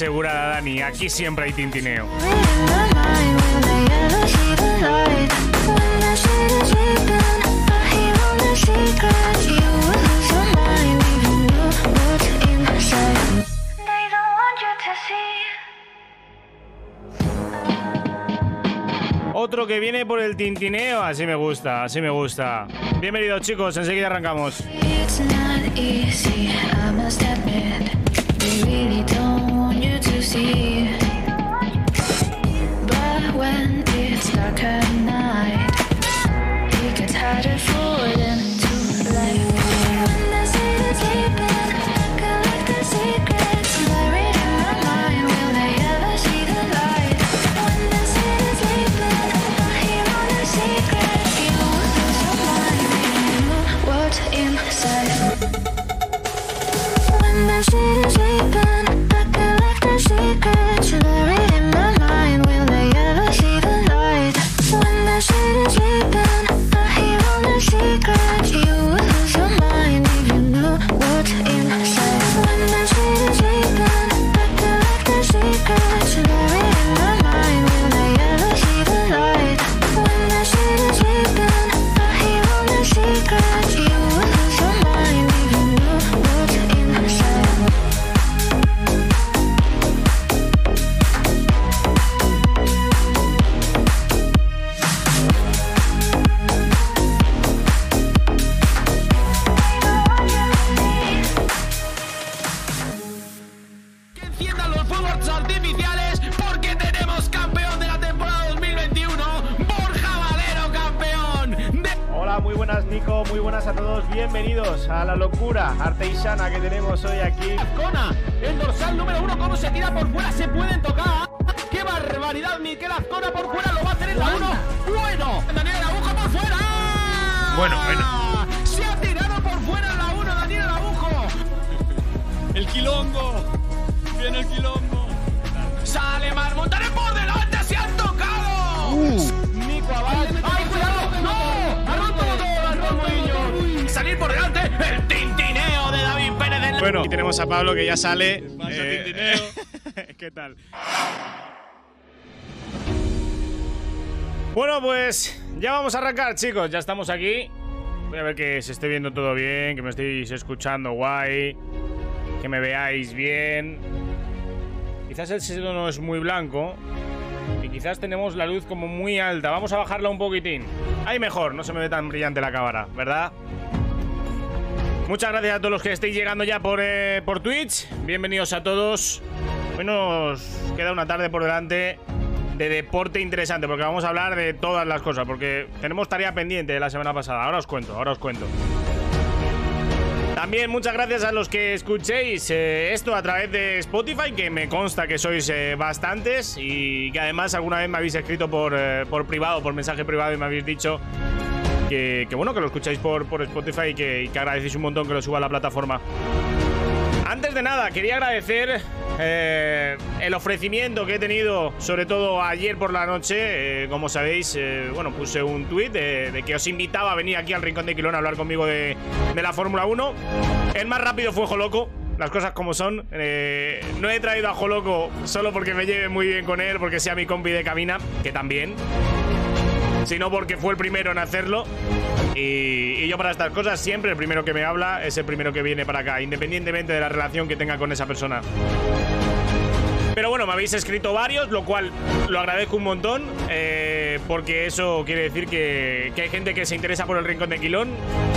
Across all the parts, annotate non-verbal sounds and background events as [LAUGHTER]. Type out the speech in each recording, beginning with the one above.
asegurada, Dani. Aquí siempre hay tintineo. Otro que viene por el tintineo, así me gusta, así me gusta. Bienvenidos chicos, enseguida arrancamos. It's not easy, I. see. But when it's dark at night, it gets harder for ya sale. Eh? [LAUGHS] ¿Qué tal? Bueno, pues ya vamos a arrancar, chicos. Ya estamos aquí. Voy a ver que se esté viendo todo bien, que me estéis escuchando guay, que me veáis bien. Quizás el sonido no es muy blanco y quizás tenemos la luz como muy alta. Vamos a bajarla un poquitín. Ahí mejor, no se me ve tan brillante la cámara, ¿verdad? Muchas gracias a todos los que estéis llegando ya por, eh, por Twitch. Bienvenidos a todos. Hoy nos queda una tarde por delante de deporte interesante, porque vamos a hablar de todas las cosas, porque tenemos tarea pendiente de la semana pasada. Ahora os cuento, ahora os cuento. También muchas gracias a los que escuchéis eh, esto a través de Spotify, que me consta que sois eh, bastantes y que además alguna vez me habéis escrito por, por privado, por mensaje privado y me habéis dicho que, bueno, que lo escucháis por, por Spotify y que, agradecéis un montón que lo suba a la plataforma. Antes de nada, quería agradecer eh, el ofrecimiento que he tenido, sobre todo ayer por la noche. Eh, como sabéis, eh, bueno, puse un tuit de, que os invitaba a venir aquí al Rincón de Quilón a hablar conmigo de, de la Fórmula 1. El más rápido fue Joloco. Las cosas como son. No he traído a Joloco solo porque me lleve muy bien con él, porque sea mi compi de cabina, que también sino porque fue el primero en hacerlo. Y, yo para estas cosas siempre el primero que me habla es el primero que viene para acá, independientemente de la relación que tenga con esa persona. Pero bueno, me habéis escrito varios, lo cual lo agradezco un montón, eh, porque eso quiere decir que, que hay gente que se interesa por el Rincón de Quilón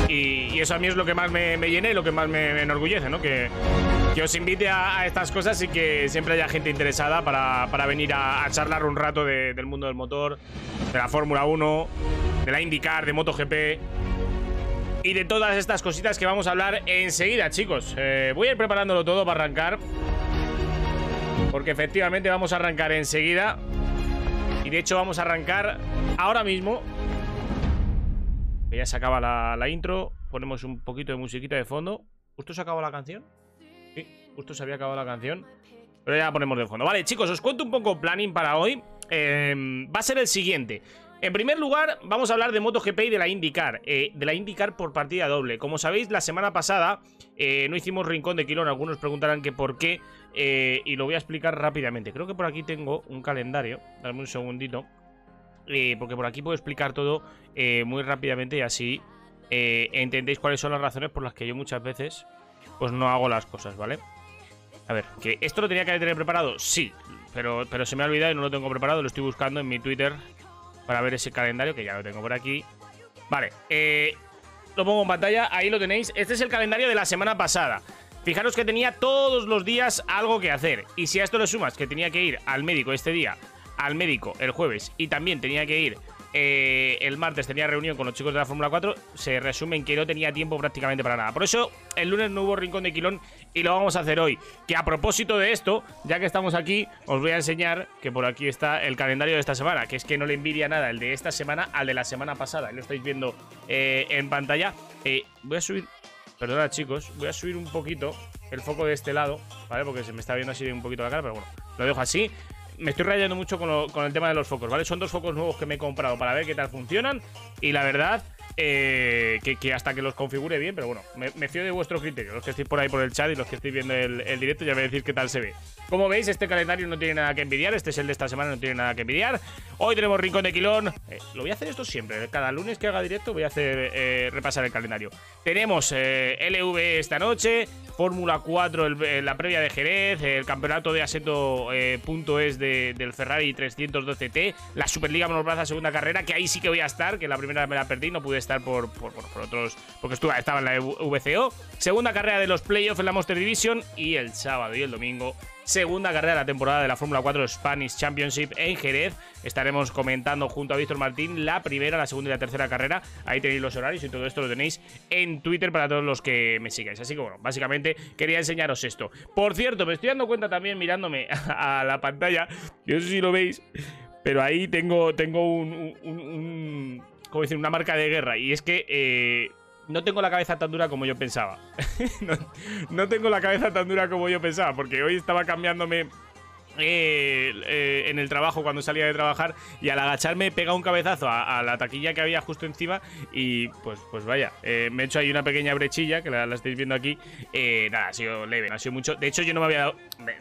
y, y eso a mí es lo que más me, me llena y lo que más me, me enorgullece, ¿no? Que, que os invite a, a estas cosas y que siempre haya gente interesada para, para venir a, a charlar un rato de- del mundo del motor, de la Fórmula 1, de la IndyCar, de MotoGP y de todas estas cositas que vamos a hablar enseguida, chicos. Eh, voy a ir preparándolo todo para arrancar. Porque efectivamente vamos a arrancar enseguida. Y de hecho vamos a arrancar ahora mismo. Ya se acaba la, intro. Ponemos un poquito de musiquita de fondo. ¿Justo se acabó la canción? Sí, justo se había acabado la canción. Pero ya la ponemos de fondo. Vale, chicos, os cuento un poco planning para hoy. Eh, va a ser el siguiente. En primer lugar, vamos a hablar de MotoGP y de la IndyCar. eh, de la IndyCar por partida doble. Como sabéis, la semana pasada eh, no hicimos rincón de Quilón. Algunos preguntarán que por qué. Eh, y lo voy a explicar rápidamente. Creo que por aquí tengo un calendario. Dame un segundito. eh, porque por aquí puedo explicar todo eh, muy rápidamente y así entendéis cuáles son las razones por las que yo muchas veces pues no hago las cosas, ¿vale? A ver, que esto lo tenía que tener preparado, sí, pero, pero se me ha olvidado y no lo tengo preparado, lo estoy buscando en mi Twitter para ver ese calendario, que ya lo tengo por aquí. Vale, lo pongo en pantalla, ahí lo tenéis. Este es el calendario de la semana pasada. Fijaros que tenía todos los días algo que hacer. Y si a esto le sumas que tenía que ir al médico este día, al médico el jueves, y también tenía que ir eh, el martes, tenía reunión con los chicos de la Fórmula 4, se resume en que no tenía tiempo prácticamente para nada. Por eso el lunes no hubo rincón de Quilón y lo vamos a hacer hoy. Que a propósito de esto, ya que estamos aquí, os voy a enseñar que por aquí está el calendario de esta semana, que es que no le envidia nada el de esta semana al de la semana pasada. Lo estáis viendo eh, en pantalla. Eh, voy a subir Perdona chicos, voy a subir un poquito el foco de este lado, ¿vale? Porque se me está viendo así un poquito la cara, pero bueno, lo dejo así. Me estoy rayando mucho con, el tema de los focos, ¿vale? Son dos focos nuevos que me he comprado para ver qué tal funcionan. Y la verdad, eh, que, que hasta que los configure bien, pero bueno, me, me fío de vuestro criterio. Los que estéis por ahí por el chat y los que estéis viendo el, el directo, ya me decís qué tal se ve. Como veis, este calendario no tiene nada que envidiar. Este es el de esta semana, no tiene nada que envidiar. Hoy tenemos Rincón de Quilón. Eh, lo voy a hacer esto siempre. Cada lunes que haga directo voy a hacer eh, repasar el calendario. Tenemos eh, LV esta noche, Fórmula 4, el- eh, la previa de Jerez, el campeonato de Aseto eh, punto es de- del Ferrari 312T, la Superliga Monoplaza segunda carrera, que ahí sí que voy a estar, que la primera me la perdí, no pude estar por, por, por- otros. Porque estuve, estaba en la VCO. Segunda carrera de los playoffs en la Monster Division. Y el sábado y el domingo, segunda carrera de la temporada de la Fórmula 4 Spanish Championship en Jerez. Estaremos comentando junto a Víctor Martín la primera, la segunda y la tercera carrera. Ahí tenéis los horarios y todo esto lo tenéis en Twitter para todos los que me sigáis. Así que bueno, básicamente quería enseñaros esto. Por cierto, me estoy dando cuenta también mirándome [LAUGHS] a la pantalla. Yo no sé si lo veis. Pero ahí tengo, tengo un, un- un- un- ¿cómo decir? una marca de guerra. Y es que eh, no tengo la cabeza tan dura como yo pensaba. [LAUGHS] no, no tengo la cabeza tan dura como yo pensaba. Porque hoy estaba cambiándome eh, eh, en el trabajo cuando salía de trabajar y al agacharme pega un cabezazo a, la taquilla que había justo encima y pues pues vaya, eh, me he hecho ahí una pequeña brechilla que la, la estáis viendo aquí. Eh, nada, ha sido leve, no ha sido mucho. De hecho yo no me había dado,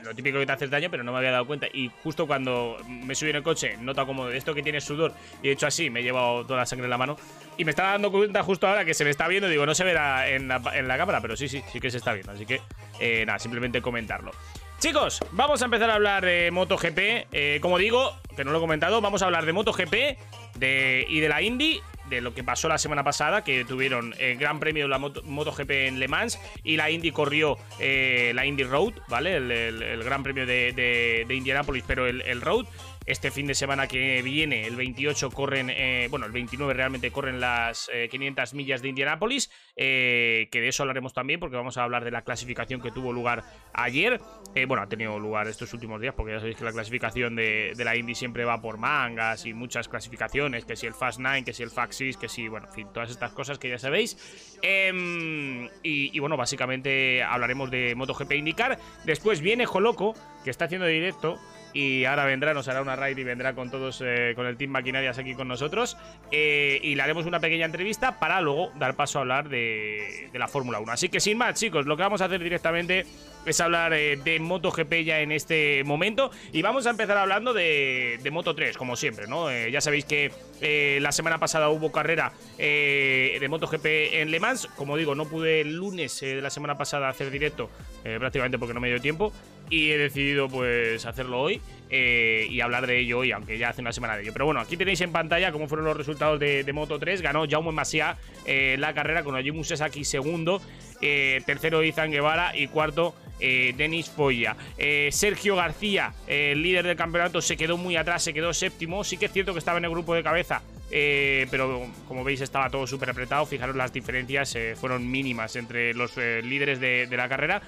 lo típico que te haces daño, pero no me había dado cuenta y justo cuando me subí en el coche, nota como esto que tiene sudor y he hecho así, me he llevado toda la sangre en la mano y me estaba dando cuenta justo ahora que se me está viendo, digo, no se verá en la, en la cámara, pero sí, sí, sí que se está viendo, así que nada, simplemente comentarlo. Chicos, vamos a empezar a hablar de MotoGP. Eh, como digo, que no lo he comentado, vamos a hablar de MotoGP de, y de la Indy, de lo que pasó la semana pasada, que tuvieron el Gran Premio de la Moto- MotoGP en Le Mans y la Indy corrió eh, la Indy Road, ¿vale? El, Gran Premio de, de- de Indianapolis, pero el Road. Este fin de semana que viene, el 28, corren, eh, bueno, el 29 realmente corren las eh, 500 millas de Indianápolis, eh, que de eso hablaremos también porque vamos a hablar de la clasificación que tuvo lugar ayer. Eh, bueno, ha tenido lugar estos últimos días porque ya sabéis que la clasificación de, la Indy siempre va por mangas y muchas clasificaciones, que si el Fast 9, que si el Fast 6, que si, bueno, en fin, todas estas cosas que ya sabéis. Em, y, y bueno, básicamente hablaremos de MotoGP IndyCar. Después viene Joloco, que está haciendo directo. Y ahora vendrá, nos hará una raid y vendrá con todos, eh, con el Team Maquinarias aquí con nosotros. Eh, y le haremos una pequeña entrevista para luego dar paso a hablar de, de la Fórmula 1. Así que sin más, chicos, lo que vamos a hacer directamente es hablar eh, de MotoGP ya en este momento. Y vamos a empezar hablando de, de Moto 3, como siempre, ¿no? Ya sabéis que la semana pasada hubo carrera de MotoGP en Le Mans. Como digo, no pude el lunes de la semana pasada hacer directo, prácticamente porque no me dio tiempo. Y he decidido pues hacerlo hoy eh, y hablar de ello hoy, aunque ya hace una semana de ello. Pero bueno, aquí tenéis en pantalla cómo fueron los resultados de, Moto 3. Ganó Jaume Masia eh, la carrera con Ayumu Sasaki segundo, eh, tercero Izan Guevara y cuarto eh, Denis Foya. Sergio García, el líder del campeonato, se quedó muy atrás, se quedó séptimo. Sí que es cierto que estaba en el grupo de cabeza, pero como veis estaba todo súper apretado. Fijaros las diferencias, fueron mínimas entre los líderes de, de la carrera.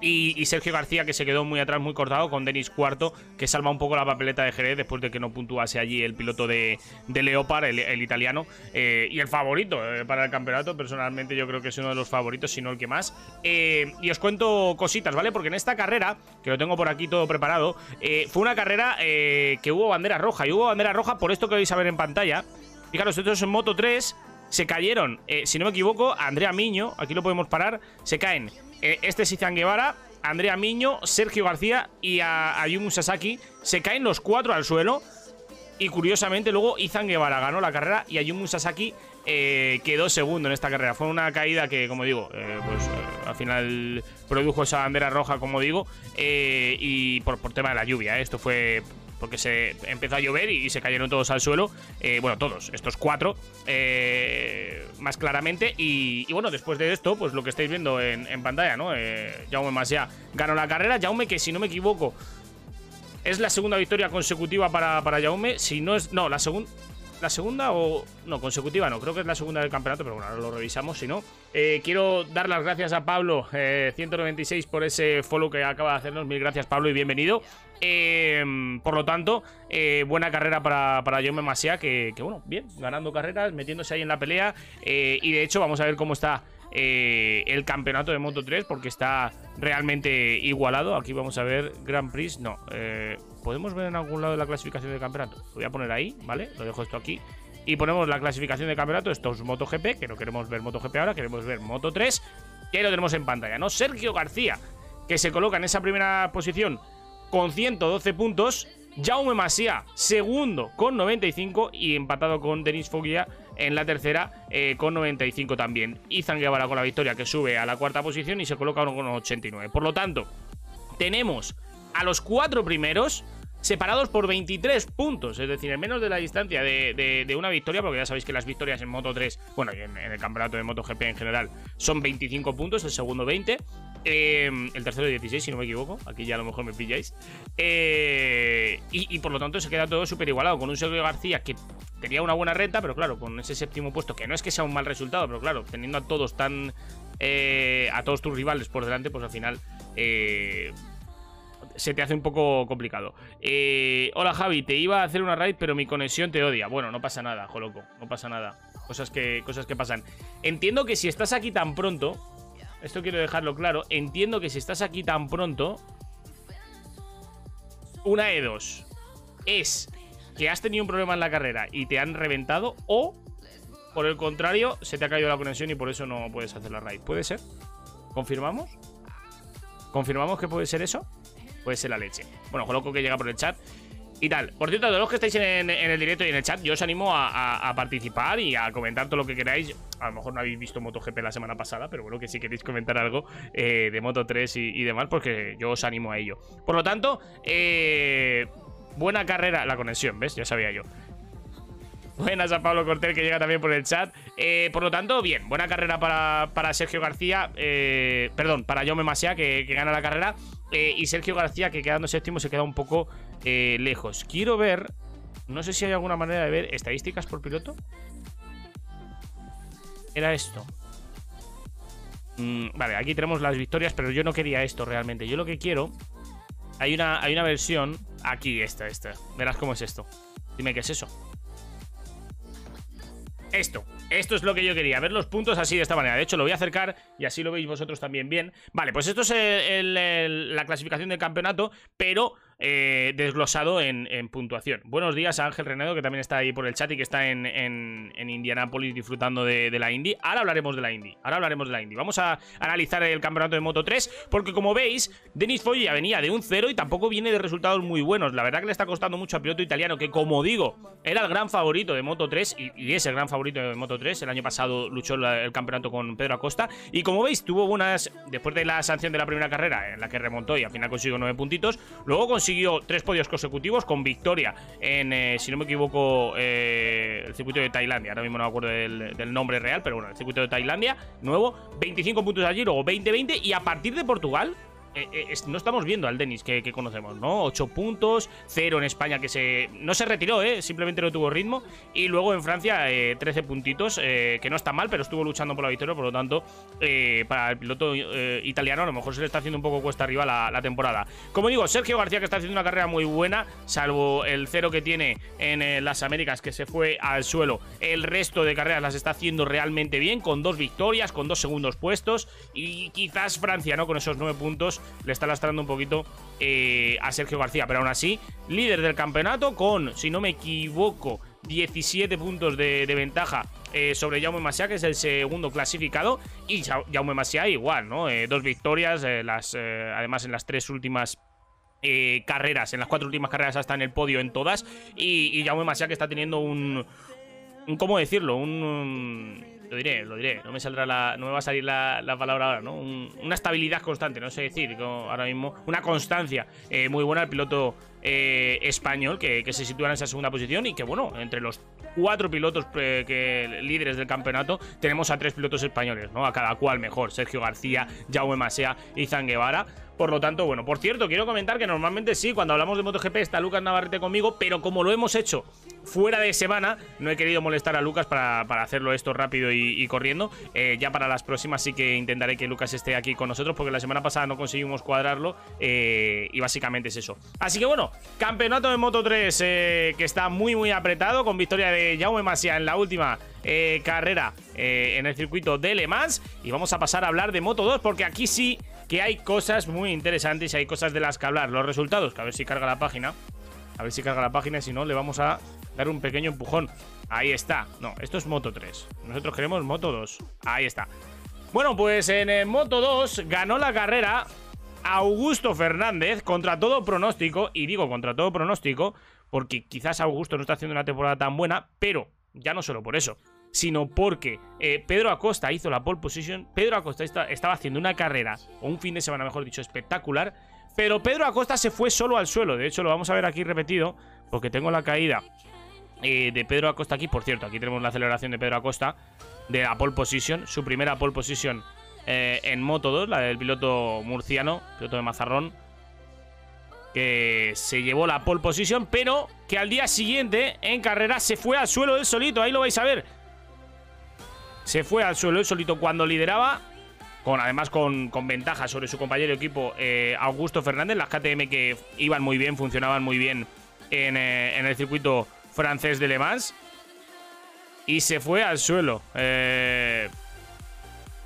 Y, Sergio García, que se quedó muy atrás, muy cortado, con Denis Cuarto, que salva un poco la papeleta de Jerez después de que no puntuase allí el piloto de, de Leopard, el, italiano. eh, y el favorito eh, para el campeonato, personalmente yo creo que es uno de los favoritos, si no el que más. Eh, y os cuento cositas, ¿vale? Porque en esta carrera, que lo tengo por aquí todo preparado, fue una carrera que hubo bandera roja. Y hubo bandera roja por esto que vais a ver en pantalla. Fijaros, esto es en Moto 3. Se cayeron, si no me equivoco, Andrea Miño, aquí lo podemos parar, se caen eh, este es Izan Guevara, Andrea Miño, Sergio García y a Ayumu Sasaki. Se caen los cuatro al suelo. Y curiosamente, luego Izan Guevara ganó la carrera y Ayumu Sasaki eh, quedó segundo en esta carrera. Fue una caída que, como digo, eh, pues al final produjo esa bandera roja, como digo, y por, por tema de la lluvia. Esto fue porque se empezó a llover y, se cayeron todos al suelo. Eh, bueno, todos, estos cuatro, eh, más claramente. Y, bueno, después de esto, pues lo que estáis viendo en, pantalla, ¿no? Eh, Jaume Masia ganó la carrera. Jaume, que si no me equivoco, es la segunda victoria consecutiva para, para Jaume. Si no es. No, la segunda. La segunda o. No, consecutiva no. Creo que es la segunda del campeonato, pero bueno, ahora lo revisamos. Si no. Eh, quiero dar las gracias a Pablo, eh, 196, por ese follow que acaba de hacernos. Mil gracias, Pablo, y bienvenido. Eh, por lo tanto, eh, buena carrera para, para Jaume que, bueno, bien, ganando carreras, metiéndose ahí en la pelea. eh, y de hecho, vamos a ver cómo está eh, el campeonato de Moto 3, porque está realmente igualado. Aquí vamos a ver Grand Prix. No, podemos ver en algún lado de la clasificación del campeonato. Lo voy a poner ahí, ¿vale? Lo dejo esto aquí. Y ponemos la clasificación del campeonato. Esto es MotoGP, que no queremos ver MotoGP ahora, queremos ver Moto 3. Y ahí lo tenemos en pantalla, ¿no? Sergio García, que se coloca en esa primera posición con 112 puntos. Jaume Masia, segundo con 95 y empatado con Denis Foggia en la tercera eh, con 95 también. Izan Guevara con la victoria que sube a la cuarta posición y se coloca con 89. Por lo tanto, tenemos a los cuatro primeros separados por 23 puntos, es decir, en menos de la distancia de, una victoria, porque ya sabéis que las victorias en Moto 3, bueno, y en, en el campeonato de MotoGP en general, son 25 puntos, el segundo 20, eh, el tercero 16, si no me equivoco, aquí ya a lo mejor me pilláis, Eh, y, por lo tanto se queda todo súper igualado, con un Sergio García que tenía una buena renta, pero claro, con ese séptimo puesto, que no es que sea un mal resultado, pero claro, teniendo a todos tan... eh, a todos tus rivales por delante, pues al final... eh, se te hace un poco complicado. Hola Javi, te iba a hacer una raid, pero mi conexión te odia. Bueno, no pasa nada, Joloco, no pasa nada. Cosas que, cosas que pasan. Entiendo que si estás aquí tan pronto, esto quiero dejarlo claro, entiendo que si estás aquí tan pronto, una de dos. Es que has tenido un problema en la carrera y te han reventado, o por el contrario, se te ha caído la conexión y por eso no puedes hacer la raid. ¿Puede ser? ¿Confirmamos? ¿Confirmamos que puede ser eso? Puede ser la leche. Bueno, Joloco que llega por el chat. Y tal. Por cierto, de los que estáis en, el directo y en el chat, yo os animo a, a- a participar y a comentar todo lo que queráis. A lo mejor no habéis visto MotoGP la semana pasada, pero bueno, que si queréis comentar algo eh, de Moto 3 y, demás, porque yo os animo a ello. Por lo tanto, eh, buena carrera. La conexión, ¿ves? Ya sabía yo. Buenas a Pablo Cortés que llega también por el chat. Eh, por lo tanto, bien, buena carrera para, Sergio García. perdón, para Jaume Masia que, que gana la carrera. Eh, y Sergio García que quedando séptimo se queda un poco eh, lejos. Quiero ver, no sé si hay alguna manera de ver estadísticas por piloto. Era esto. Mm, vale, aquí tenemos las victorias, pero yo no quería esto realmente. Yo lo que quiero. Hay una, hay una versión. Aquí, esta, esta. Verás cómo es esto. Dime qué es eso. Esto, esto es lo que yo quería, ver los puntos así de esta manera. De hecho, lo voy a acercar y así lo veis vosotros también bien. Vale, pues esto es la clasificación del campeonato, pero eh, desglosado en, puntuación. Buenos días a Ángel Renedo, que también está ahí por el chat y que está en, en, en Indianápolis disfrutando de, la Indy. Ahora hablaremos de la Indy, ahora hablaremos de la Indy. Vamos a analizar el campeonato de Moto 3, porque como veis, Denis Foggi ya venía de un 0 y tampoco viene de resultados muy buenos. La verdad que le está costando mucho al piloto italiano, que como digo, era el gran favorito de Moto 3 y, es el gran favorito de Moto 3. El año pasado luchó el campeonato con Pedro Acosta y como veis, tuvo buenas, después de la sanción de la primera carrera, en la que remontó y al final consiguió 9 puntitos, luego consiguió tres podios consecutivos con victoria en, eh, si no me equivoco, eh, el circuito de Tailandia. Ahora mismo no me acuerdo del, del nombre real, pero bueno, el circuito de Tailandia, nuevo, 25 puntos allí, luego 20-20 y a partir de Portugal es- no estamos viendo al Denis que, conocemos, ¿no? 8 puntos, 0 en España que se no se retiró, ¿eh? simplemente no tuvo ritmo. Y luego en Francia, eh, 13 puntitos, eh, que no está mal, pero estuvo luchando por la victoria. Por lo tanto, eh, para el piloto eh, italiano, a lo mejor se le está haciendo un poco cuesta arriba la, temporada. Como digo, Sergio García, que está haciendo una carrera muy buena, salvo el cero que tiene en eh, las Américas, que se fue al suelo. El resto de carreras las está haciendo realmente bien, con dos victorias, con dos segundos puestos. Y quizás Francia, ¿no? Con esos nueve puntos, le está lastrando un poquito eh, a Sergio García. Pero aún así, líder del campeonato con, si no me equivoco, 17 puntos de, ventaja eh, sobre Jaume Masia, que es el segundo clasificado. Y Jau- Jaume Masia igual, ¿no? Eh, dos victorias, además en las tres últimas carreras, en las cuatro últimas carreras hasta en el podio en todas. Y, y Jaume que está teniendo un, ¿cómo decirlo? Un, lo diré, lo diré, no me saldrá la, no me va a salir la, la palabra ahora, ¿no? Un- una estabilidad constante, no sé decir, como ahora mismo, una constancia eh, muy buena al piloto eh, español que, que se sitúa en esa segunda posición y que bueno, entre los cuatro pilotos eh, que, líderes del campeonato tenemos a tres pilotos españoles, ¿no? A cada cual mejor, Sergio García, Jaume Masea y Zan Guevara. Por lo tanto, bueno, por cierto, quiero comentar que normalmente sí, cuando hablamos de MotoGP está Lucas Navarrete conmigo, pero como lo hemos hecho fuera de semana, no he querido molestar a Lucas para, para hacerlo esto rápido y, corriendo. Eh, ya para las próximas sí que intentaré que Lucas esté aquí con nosotros, porque la semana pasada no conseguimos cuadrarlo eh, y básicamente es eso. Así que bueno, campeonato de Moto 3 eh, que está muy muy apretado, con victoria de Jaume Masia en la última carrera en el circuito de Le Mans. Y vamos a pasar a hablar de Moto 2, porque aquí sí que hay cosas muy interesantes y hay cosas de las que hablar. Los resultados, que a ver si carga la página. A ver si carga la página si no, le vamos a dar un pequeño empujón. Ahí está. No, esto es Moto 3. Nosotros queremos Moto 2. Ahí está. Bueno, pues en el Moto 2 ganó la carrera Augusto Fernández contra todo pronóstico. Y digo contra todo pronóstico porque quizás Augusto no está haciendo una temporada tan buena, pero ya no solo por eso, sino porque eh, Pedro Acosta hizo la pole position. Pedro Acosta esta- estaba haciendo una carrera, o un fin de semana, mejor dicho, espectacular. Pero Pedro Acosta se fue solo al suelo. De hecho, lo vamos a ver aquí repetido, porque tengo la caída eh, de Pedro Acosta aquí. Por cierto, aquí tenemos la aceleración de Pedro Acosta de la pole position, su primera pole position eh, en Moto 2, la del piloto murciano, piloto de Mazarrón, que se llevó la pole position, pero que al día siguiente en carrera se fue al suelo él solito, ahí lo vais a ver. Se fue al suelo él solito cuando lideraba, con además con, con ventaja sobre su compañero de equipo eh, Augusto Fernández, las KTM que iban muy bien, funcionaban muy bien en, en el circuito francés de Le Mans. Y se fue al suelo. Eh,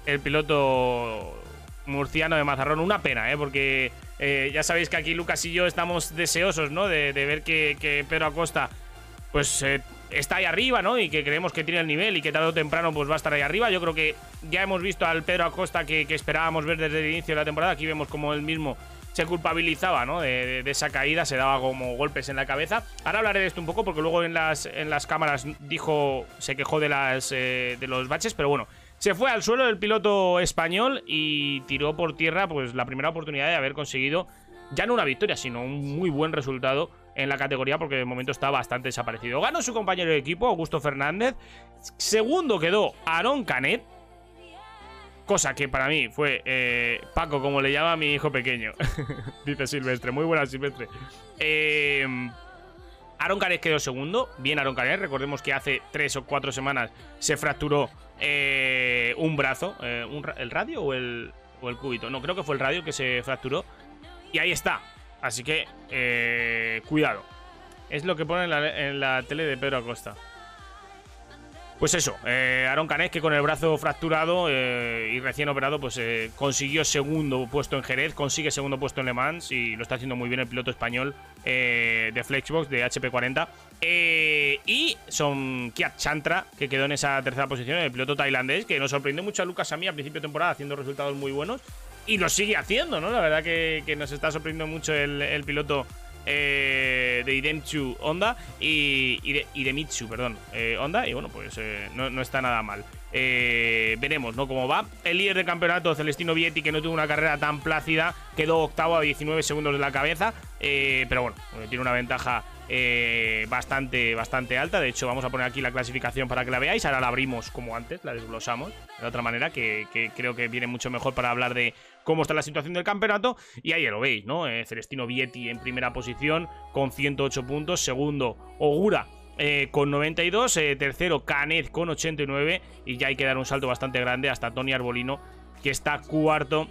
el piloto murciano de Mazarrón. Una pena, ¿eh? Porque eh, ya sabéis que aquí Lucas y yo estamos deseosos, ¿no? De, de ver que, que Pedro Acosta, pues, eh, está ahí arriba, ¿no? Y que creemos que tiene el nivel y que tarde o temprano, pues, va a estar ahí arriba. Yo creo que ya hemos visto al Pedro Acosta que, que esperábamos ver desde el inicio de la temporada. Aquí vemos como él mismo se culpabilizaba, ¿no? De, de- esa caída, se daba como golpes en la cabeza. Ahora hablaré de esto un poco porque luego en las, en las cámaras dijo, se quejó de, las, eh, de los baches, pero bueno. Se fue al suelo el piloto español y tiró por tierra pues la primera oportunidad de haber conseguido ya no una victoria, sino un muy buen resultado en la categoría porque de momento está bastante desaparecido. Ganó su compañero de equipo, Augusto Fernández. Segundo quedó Aaron Canet. Cosa que para mí fue eh, Paco, como le llama mi hijo pequeño. [LAUGHS] Dice Silvestre. Muy buena, Silvestre. Eh, Aaron quedó segundo. Bien, Aaron Canet. Recordemos que hace tres o cuatro semanas se fracturó eh, un brazo. eh, ¿El radio o el, o cúbito? No, creo que fue el radio que se fracturó. Y ahí está. Así que, cuidado. Es lo que pone en la, en la tele de Pedro Acosta. Pues eso, eh, Aaron Canet que con el brazo fracturado eh, y recién operado, pues eh, consiguió segundo puesto en Jerez, consigue segundo puesto en Le Mans y lo está haciendo muy bien el piloto español de Flexbox, de HP40. Eh, y son Kiat Chantra, que quedó en esa tercera posición, el piloto tailandés, que nos sorprendió mucho a Lucas a mí a principio de temporada haciendo resultados muy buenos. Y lo sigue haciendo, ¿no? La verdad que, nos está sorprendiendo mucho el piloto eh, de Idemchu Honda y, y, de, y de Mitsu, perdón, eh, Honda. Y bueno, pues eh, no, no está nada mal. Eh, veremos, ¿no? Cómo va. El líder del campeonato, Celestino Vietti, que no tuvo una carrera tan plácida, quedó octavo a 19 segundos de la cabeza. eh, pero bueno, tiene una ventaja bastante, bastante alta. De hecho, vamos a poner aquí la clasificación para que la veáis. Ahora la abrimos como antes, la desglosamos de otra manera, que creo que viene mucho mejor para hablar de cómo está la situación del campeonato. Y ahí lo veis, ¿no? Eh, Celestino Vietti en primera posición con 108 puntos. Segundo, Ogura. eh, con 92, eh, tercero Canet con 89 y ya hay que dar un salto bastante grande hasta Tony Arbolino que está cuarto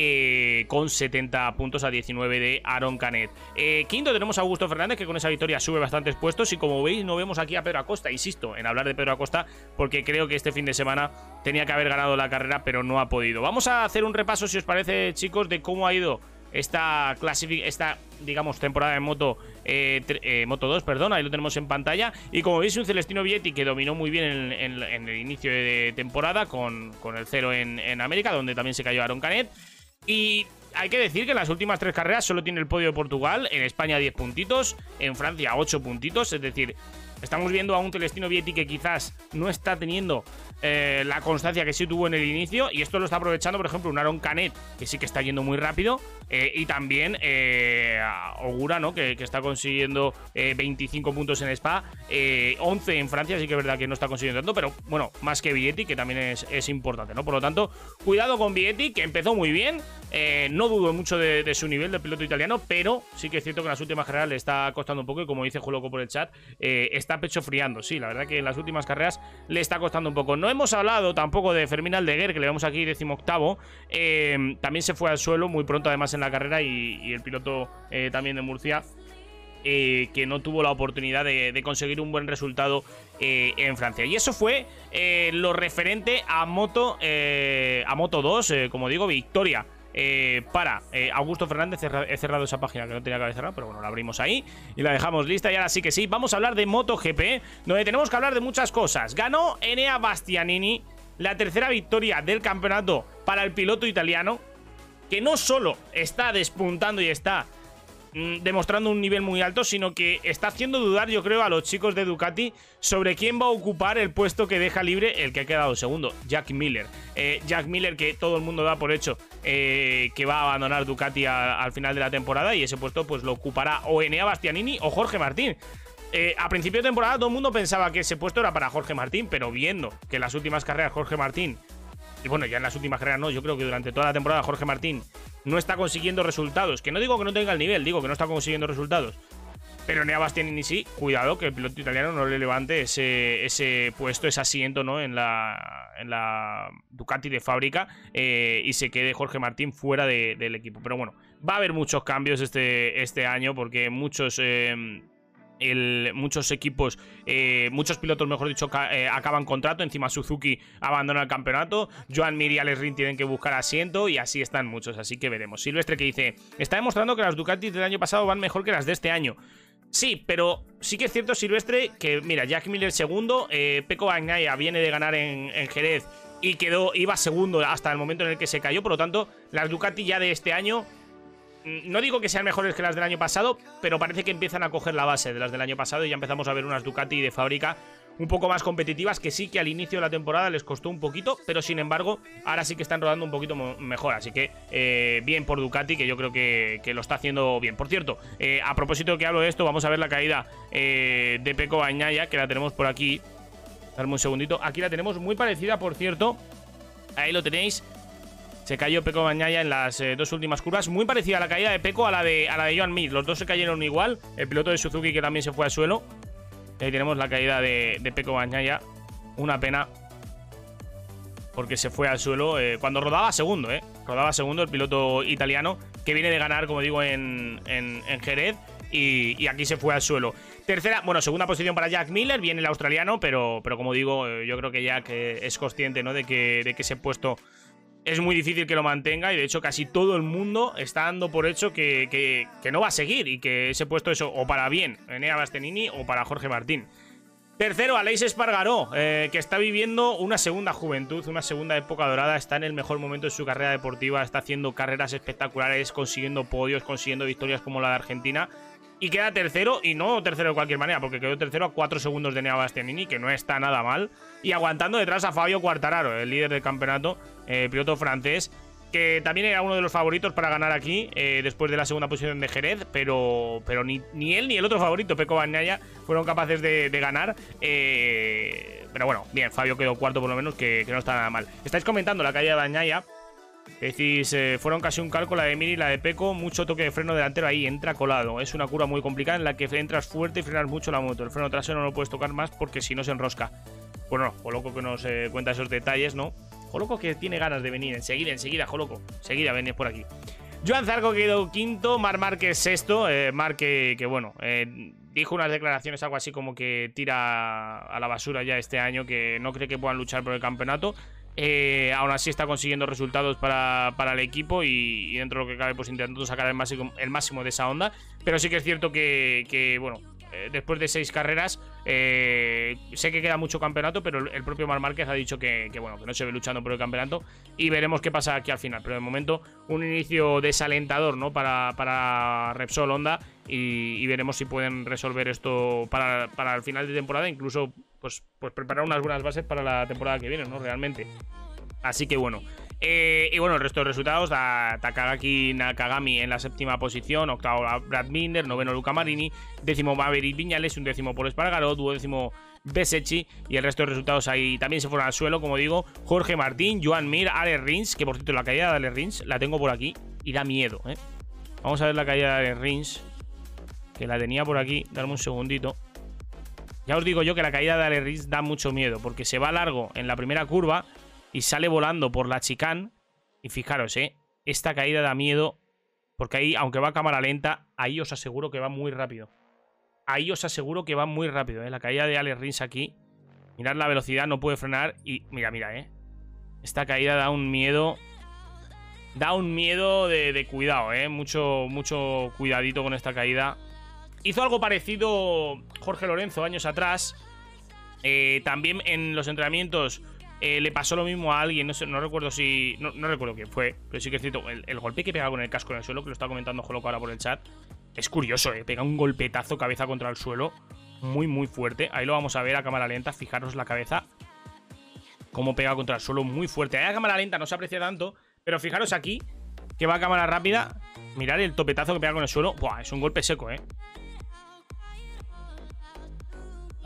eh, con 70 puntos a 19 de Aaron Canet. Eh, quinto tenemos a Augusto Fernández, que con esa victoria sube bastantes puestos. Y como veis, no vemos aquí a Pedro Acosta. Insisto en hablar de Pedro Acosta, porque creo que este fin de semana tenía que haber ganado la carrera, pero no ha podido. Vamos a hacer un repaso, si os parece, chicos, de cómo ha ido esta esta digamos temporada de moto eh, tre- moto 2 perdón ahí lo tenemos en pantalla y como veis un Celestino Vietti que dominó muy bien en, el inicio de temporada con, con el cero en, en América donde también se cayó Aaron Canet y hay que decir que en las últimas tres carreras solo tiene el podio de Portugal, en España 10 puntitos, en Francia 8 puntitos, es decir, estamos viendo a un Celestino Vietti que quizás no está teniendo eh, la constancia que sí tuvo en el inicio y esto lo está aprovechando, por ejemplo, un Aaron Canet que sí que está yendo muy rápido eh, y también eh, Ogura, ¿no? Que, está consiguiendo eh, 25 puntos en Spa, eh, 11 en Francia, sí que es verdad que no está consiguiendo tanto, pero bueno, más que Vietti, que también es, importante, ¿no? Por lo tanto, cuidado con Vietti, que empezó muy bien, eh, no dudo mucho de, de su nivel de piloto italiano, pero sí que es cierto que en las últimas carreras le está costando un poco y como dice Juloco por el chat, eh, está pecho friando, sí, la verdad que en las últimas carreras le está costando un poco. No hemos hablado tampoco de Fermín Aldeguer, que le vemos aquí decimoctavo, eh, también se fue al suelo muy pronto además en la carrera y, el piloto eh, también de Murcia eh, que no tuvo la oportunidad de, conseguir un buen resultado eh, en Francia. Y eso fue lo referente a Moto, a Moto 2, eh, como digo, victoria. Eh, para eh, Augusto Fernández, he cerrado esa página que no tenía que haber cerrado, pero bueno, la abrimos ahí y la dejamos lista. Y ahora sí que sí, vamos a hablar de MotoGP, donde tenemos que hablar de muchas cosas. Ganó Enea Bastianini la tercera victoria del campeonato para el piloto italiano, que no solo está despuntando y está demostrando un nivel muy alto, sino que está haciendo dudar, yo creo, a los chicos de Ducati sobre quién va a ocupar el puesto que deja libre el que ha quedado segundo, Jack Miller. Eh, Jack Miller, que todo el mundo da por hecho eh, que va a abandonar Ducati al final de la temporada y ese puesto pues lo ocupará o Enea Bastianini o Jorge Martín. Eh, a principio de temporada todo el mundo pensaba que ese puesto era para Jorge Martín, pero viendo que en las últimas carreras Jorge Martín, y bueno, ya en las últimas carreras no, yo creo que durante toda la temporada Jorge Martín no está consiguiendo resultados. Que no digo que no tenga el nivel, digo que no está consiguiendo resultados. Pero Nea Bastianini sí, cuidado que el piloto italiano no le levante ese, ese puesto, ese asiento ¿no? en, la, en la Ducati de fábrica eh, y se quede Jorge Martín fuera de- del equipo. Pero bueno, va a haber muchos cambios este, este año porque muchos... eh, muchos equipos, eh, muchos pilotos, mejor dicho, eh, acaban contrato. Encima Suzuki abandona el campeonato. Joan Mir y Alex Rin tienen que buscar asiento. Y así están muchos. Así que veremos. Silvestre que dice: Está demostrando que las Ducati del año pasado van mejor que las de este año. Sí, pero sí que es cierto, Silvestre, que mira, Jack Miller segundo, eh, Peco viene de ganar en, en Jerez y quedó, iba segundo hasta el momento en el que se cayó. Por lo tanto, las Ducati ya de este año no digo que sean mejores que las del año pasado, pero parece que empiezan a coger la base de las del año pasado y ya empezamos a ver unas Ducati de fábrica un poco más competitivas que sí que al inicio de la temporada les costó un poquito, pero sin embargo ahora sí que están rodando un poquito mejor, así que eh, bien por Ducati que yo creo que, que lo está haciendo bien. Por cierto, eh, a propósito de que hablo de esto, vamos a ver la caída eh, de Peco Bañaya que la tenemos por aquí. Darme un segundito, aquí la tenemos muy parecida, por cierto. Ahí lo tenéis. Se cayó Peco Bañaya en las eh, dos últimas curvas. Muy parecida a la caída de Peco a la de, a la de Joan Mir. Los dos se cayeron igual. El piloto de Suzuki que también se fue al suelo. Ahí tenemos la caída de, de Peco Bañaya. Una pena. Porque se fue al suelo eh, cuando rodaba segundo, ¿eh? Rodaba segundo el piloto italiano que viene de ganar, como digo, en, en- Jerez. Y, y aquí se fue al suelo. Tercera, bueno, segunda posición para Jack Miller, viene el australiano, pero, pero como digo, eh, yo creo que Jack es consciente ¿no? de, que, de que ese puesto es muy difícil que lo mantenga y de hecho casi todo el mundo está dando por hecho que, que- no va a seguir y que ese puesto es o- para bien Enea Bastianini o para Jorge Martín. Tercero, Aleix Espargaró, eh, que está viviendo una segunda juventud, una segunda época dorada, está en el mejor momento de su carrera deportiva, está haciendo carreras espectaculares, consiguiendo podios, consiguiendo victorias como la de Argentina. Y queda tercero, y no tercero de cualquier manera, porque quedó tercero a 4 segundos de Nea Bastianini, que no está nada mal. Y aguantando detrás a Fabio Quartararo, el líder del campeonato, eh, piloto francés, que también era uno de los favoritos para ganar aquí, eh, después de la segunda posición de Jerez, pero, pero ni, ni él ni el otro favorito, Peco Bagnaia, fueron capaces de, ganar. eh, pero bueno, bien, Fabio quedó cuarto por lo menos, que, no está nada mal. Estáis comentando la caída de Bagnaia. Decís, eh, fueron casi un calco la de Miri y la de Peco, mucho toque de freno delantero ahí, entra colado. Es una curva muy complicada en la que entras fuerte y frenas mucho la moto. El freno trasero no lo puedes tocar más porque si no se enrosca. Bueno, Joloco que nos eh, cuenta esos detalles, ¿no? Joloco que tiene ganas de venir, enseguida, enseguida, Joloco. Enseguida venís por aquí. Joan Zarco quedó quinto, Mar Márquez sexto. Eh, Mar que, que, bueno, eh, dijo unas declaraciones algo así como que tira a la basura ya este año, que no cree que puedan luchar por el campeonato. Eh, aún así está consiguiendo resultados para, para el equipo y, dentro de lo que cabe pues intentando sacar el máximo, el máximo de esa onda. Pero sí que es cierto que, bueno, después de seis carreras, eh, sé que queda mucho campeonato, pero el propio Mar Márquez ha dicho que, bueno, que no se ve luchando por el campeonato y veremos qué pasa aquí al final. Pero de momento, un inicio desalentador ¿no? para, para Repsol Honda y, y veremos si pueden resolver esto para, para el final de temporada, incluso pues, pues preparar unas buenas bases para la temporada que viene, ¿no? Realmente. Así que bueno. Eh, y bueno, el resto de resultados da Takagaki Nakagami en la séptima posición, octavo Brad Binder, noveno Luca Marini, décimo Maverick Viñales, un décimo por Espargaró, duodécimo Besechi y el resto de resultados ahí también se fueron al suelo, como digo, Jorge Martín, Joan Mir, Alex Rins, que por cierto la caída de Alex Rins la tengo por aquí y da miedo, ¿eh? Vamos a ver la caída de Alex Rins, que la tenía por aquí, darme un segundito. Ya os digo yo que la caída de Alex Rins da mucho miedo, porque se va largo en la primera curva y sale volando por la chicane. Y fijaros, ¿eh? Esta caída da miedo. Porque ahí, aunque va a cámara lenta, ahí os aseguro que va muy rápido. Ahí os aseguro que va muy rápido, ¿eh? La caída de Alex Rins aquí. Mirad la velocidad, no puede frenar. Y mira, mira, ¿eh? Esta caída da un miedo. Da un miedo de, de cuidado, ¿eh? Mucho, mucho cuidadito con esta caída. Hizo algo parecido Jorge Lorenzo años atrás. Eh, también en los entrenamientos eh, le pasó lo mismo a alguien, no, recuerdo si. No, recuerdo quién fue, pero sí que es cierto. El, golpe que pega con el casco en el suelo, que lo está comentando Joloco ahora por el chat. Es curioso, ¿eh? Pega un golpetazo cabeza contra el suelo. Muy, muy fuerte. Ahí lo vamos a ver a cámara lenta. Fijaros la cabeza. Cómo pega contra el suelo muy fuerte. Ahí a cámara lenta no se aprecia tanto. Pero fijaros aquí, que va a cámara rápida. Mirad el topetazo que pega con el suelo. Buah, es un golpe seco, ¿eh?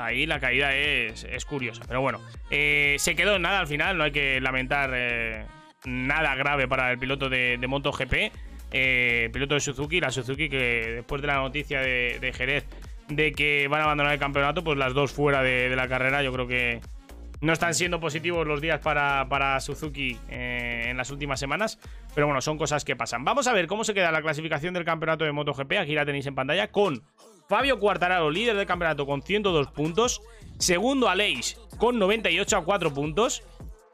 Ahí la caída es, curiosa. Pero bueno, eh, se quedó en nada al final. No hay que lamentar eh, nada grave para el piloto de, de MotoGP. Eh, piloto de Suzuki, la Suzuki que después de la noticia de, Jerez de que van a abandonar el campeonato, pues las dos fuera de, la carrera, yo creo que no están siendo positivos los días para, Suzuki en las últimas semanas. Pero bueno, son cosas que pasan. Vamos a ver cómo se queda la clasificación del campeonato de MotoGP. Aquí la tenéis en pantalla con Fabio Quartararo, líder del campeonato con 102 puntos. Segundo Aleix con 98 a 4 puntos.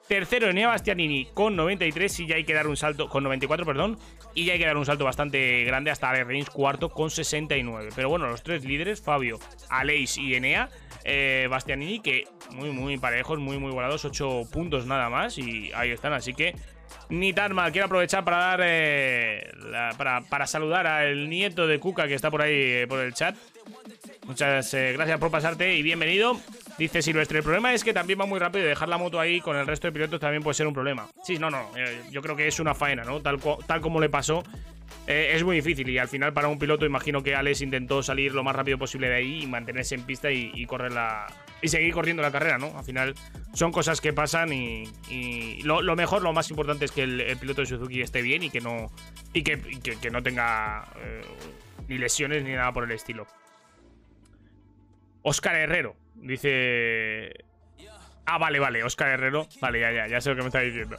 Tercero Enea Bastianini con 93 y ya hay que dar un salto, con 94, perdón. Y ya hay que dar un salto bastante grande hasta Alex Rins cuarto con 69. Pero bueno, los tres líderes, Fabio, Aleix y Enea, eh, Bastianini, que muy, muy parejos, muy, muy volados, 8 puntos nada más. Y ahí están, así que ni tan mal. Quiero aprovechar para dar, eh, para, para saludar al nieto de Cuca que está por ahí, eh, por el chat. Muchas eh, gracias por pasarte y bienvenido. Dice Silvestre, el problema es que también va muy rápido y dejar la moto ahí con el resto de pilotos también puede ser un problema. Sí, no, no, eh, yo creo que es una faena, ¿no? Tal, tal como le pasó, eh, es muy difícil y al final para un piloto imagino que Alex intentó salir lo más rápido posible de ahí y mantenerse en pista y, correr la... Y seguir corriendo la carrera, ¿no? Al final son cosas que pasan y, lo, mejor, lo más importante es que el, piloto de Suzuki esté bien y que no, y que, que- no tenga ni lesiones ni nada por el estilo. Oscar Herrero. Dice. Ah, vale, vale, Oscar Herrero. Vale, ya, ya, ya sé lo que me está diciendo.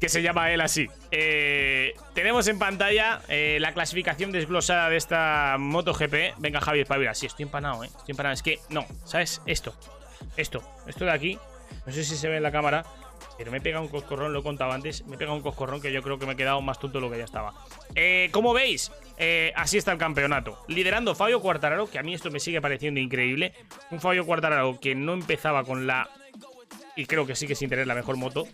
Que se llama él así. Eh, tenemos en pantalla eh, la clasificación desglosada de esta MotoGP. Venga, Javi, espabila. Sí, estoy empanado, eh. Estoy empanado. Es que, no, ¿sabes? Esto. Esto. Esto de aquí. No sé si se ve en la cámara. Pero me pega un coscorrón, lo he contado antes. Me pega un coscorrón que yo creo que me he quedado más tonto de lo que ya estaba. Eh, como veis, eh, así está el campeonato. Liderando Fabio Quartararo, que a mí esto me sigue pareciendo increíble. Un Fabio Quartararo que no empezaba con la. Y creo que sigue sin tener la mejor moto.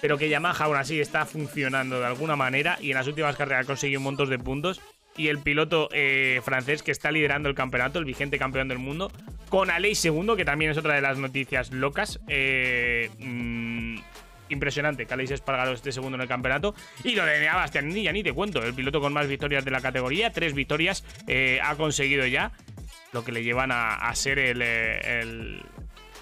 Pero que Yamaha aún así está funcionando de alguna manera. Y en las últimas carreras ha conseguido un montón de puntos. Y el piloto eh, francés que está liderando el campeonato, el vigente campeón del mundo. Con Aleix segundo, que también es otra de las noticias locas. Eh, mm, impresionante Aleix Espargaro esté segundo en el campeonato. Y lo de Bastianini, ya ni te cuento. El piloto con más victorias de la categoría, tres victorias eh, ha conseguido ya. Lo que le llevan a, ser el, eh, el,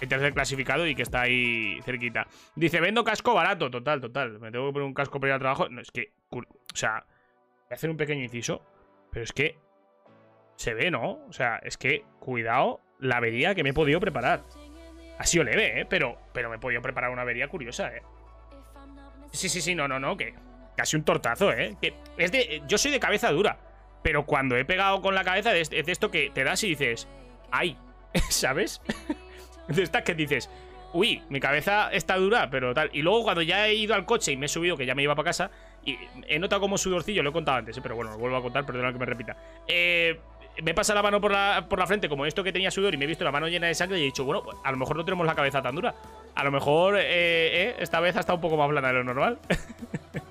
tercer clasificado y que está ahí cerquita. Dice, vendo casco barato. Total, total. Me tengo que poner un casco para ir al trabajo. No, es que, o sea, voy a hacer un pequeño inciso. Pero es que se ve, ¿no? O sea, es que, cuidado, la avería que me he podido preparar. Ha sido leve, ¿eh? Pero, pero me he podido preparar una avería curiosa, ¿eh? Sí, sí, sí, no, no, no, que casi un tortazo, ¿eh? Que es de, yo soy de cabeza dura, pero cuando he pegado con la cabeza es, de esto que te das y dices, ¡ay! [LAUGHS] ¿Sabes? [LAUGHS] De estas que dices, uy, mi cabeza está dura, pero tal. Y luego cuando ya he ido al coche y me he subido, que ya me iba para casa, y he notado como sudorcillo, lo he contado antes, ¿eh? pero bueno, lo vuelvo a contar, perdona que me repita. Eh, me pasa la mano por la, por la frente, como esto que tenía sudor, y me he visto la mano llena de sangre, y he dicho, bueno, a lo mejor no tenemos la cabeza tan dura. A lo mejor eh, eh, esta vez ha estado un poco más blanda de lo normal. [LAUGHS]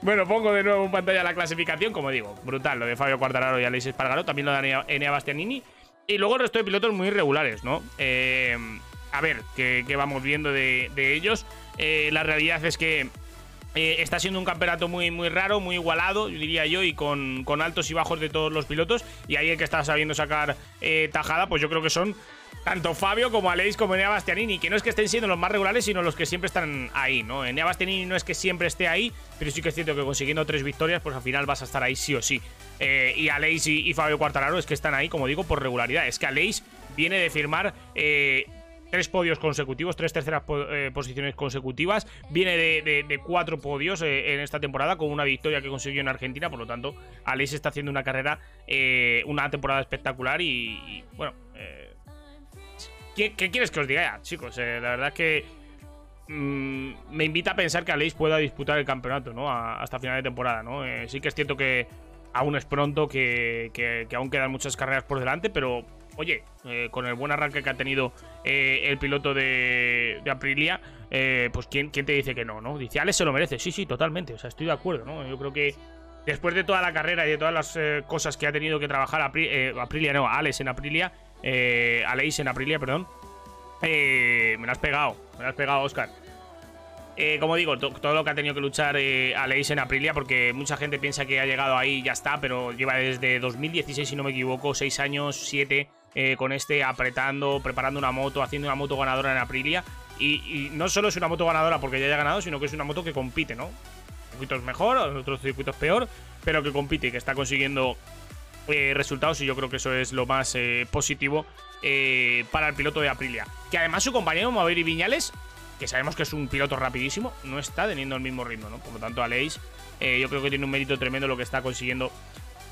Bueno, pongo de nuevo en pantalla la clasificación, como digo, brutal, lo de Fabio Quartararo y Aleix Espargaro, también lo de Enea- Bastianini, y luego el resto de pilotos muy irregulares, ¿no? Eh, a ver, ¿qué, vamos viendo de, de ellos? Eh, la realidad es que eh, está siendo un campeonato muy, muy raro, muy igualado, diría yo, y con, con altos y bajos de todos los pilotos, y ahí el que está sabiendo sacar eh, tajada, pues yo creo que son tanto Fabio como Aleix como Enea Bastianini, que no es que estén siendo los más regulares, sino los que siempre están ahí, ¿no? Enea Bastianini no es que siempre esté ahí, pero sí que es cierto que consiguiendo tres victorias, pues al final vas a estar ahí sí o sí. Eh, y Aleix y, y Fabio Quartararo es que están ahí, como digo, por regularidad. Es que Aleix viene de firmar tres podios consecutivos, tres terceras eh, posiciones consecutivas. Viene de, cuatro podios eh, en esta temporada con una victoria que consiguió en Argentina. Por lo tanto, Aleix está haciendo una carrera, eh, una temporada espectacular y, bueno. ¿qué, quieres que os diga, ya, chicos? La verdad es que mm, me invita a pensar que Aleix pueda disputar el campeonato, ¿no? Hasta final de temporada, ¿no? Sí que es cierto que aún es pronto, que aún quedan muchas carreras por delante, pero oye, eh, con el buen arranque que ha tenido eh, el piloto de, Aprilia, eh, pues ¿quién, ¿quién te dice que no, no? Dice, Alex se lo merece. Sí, sí, totalmente. O sea, estoy de acuerdo, ¿no? Yo creo que después de toda la carrera y de todas las cosas que ha tenido que trabajar Apri- Aprilia, no, Alex en Aprilia, Aleix en Aprilia, perdón, me lo has pegado, me lo has pegado, Oscar. Eh, como digo, to- todo lo que ha tenido que luchar eh, en Aprilia, porque mucha gente piensa que ha llegado ahí y ya está, pero lleva desde 2016, si no me equivoco, 6 años, 7, eh, con este apretando, preparando una moto, haciendo una moto ganadora en Aprilia. Y, no solo es una moto ganadora porque ya haya ganado, sino que es una moto que compite, ¿no? Circuitos mejor, otros circuitos peor, pero que compite y que está consiguiendo eh, resultados y yo creo que eso es lo más eh, positivo para el piloto de Aprilia. Que además su compañero Maveri Viñales, que sabemos que es un piloto rapidísimo, no está teniendo el mismo ritmo, ¿no? Por lo tanto, Aleix, yo creo que tiene un mérito tremendo lo que está consiguiendo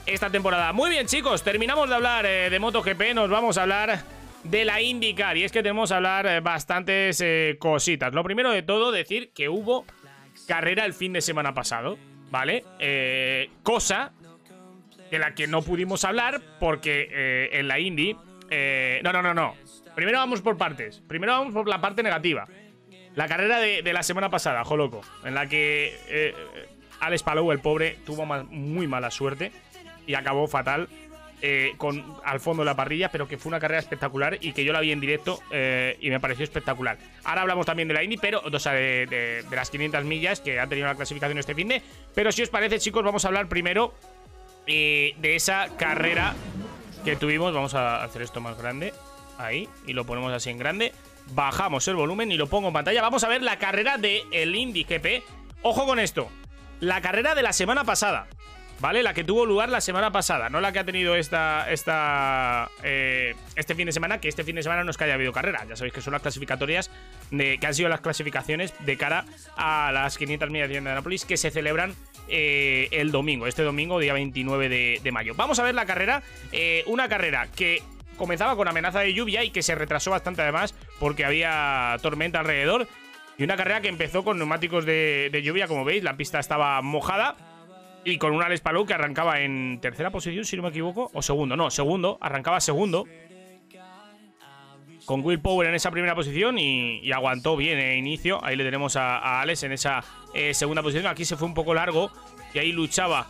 esta temporada. Muy bien, chicos, terminamos de hablar eh, de MotoGP, nos vamos a hablar de la IndyCar y es que tenemos que hablar eh, bastantes eh, cositas. Lo primero de todo, decir que hubo carrera el fin de semana pasado, ¿vale? Cosa de la que no pudimos hablar porque en la Indy... no, no, no, no. Primero vamos por partes. Primero vamos por la parte negativa. La carrera de, la semana pasada, loco, en la que Alex Palou, el pobre, tuvo muy mala suerte y acabó fatal eh, con al fondo de la parrilla, pero que fue una carrera espectacular y que yo la vi en directo eh, y me pareció espectacular. Ahora hablamos también de la Indy, pero, o sea, de, las 500 millas que han tenido la clasificación este fin de. Pero si os parece, chicos, vamos a hablar primero eh, de esa carrera que tuvimos. Vamos a hacer esto más grande. Ahí. Y lo ponemos así en grande. Bajamos el volumen y lo pongo en pantalla. Vamos a ver la carrera del el Indy GP. Ojo con esto. La carrera de la semana pasada. ¿Vale? La que tuvo lugar la semana pasada. No la que ha tenido esta. esta eh, este fin de semana. Que este fin de semana no es que haya habido carrera. Ya sabéis que son las clasificatorias. De, que han sido las clasificaciones de cara a las 500 millas de Indianapolis. Que se celebran eh, el domingo. Este domingo, día 29 de, mayo. Vamos a ver la carrera. eh, una carrera que comenzaba con amenaza de lluvia y que se retrasó bastante además porque había tormenta alrededor. Y una carrera que empezó con neumáticos de, de lluvia, como veis, la pista estaba mojada. Y con un Alex Palou que arrancaba en tercera posición, si no me equivoco. O segundo, no, segundo. Arrancaba segundo. Con Will Power en esa primera posición y, aguantó bien el inicio. Ahí le tenemos a, a Alex en esa eh, segunda posición. Aquí se fue un poco largo y ahí luchaba.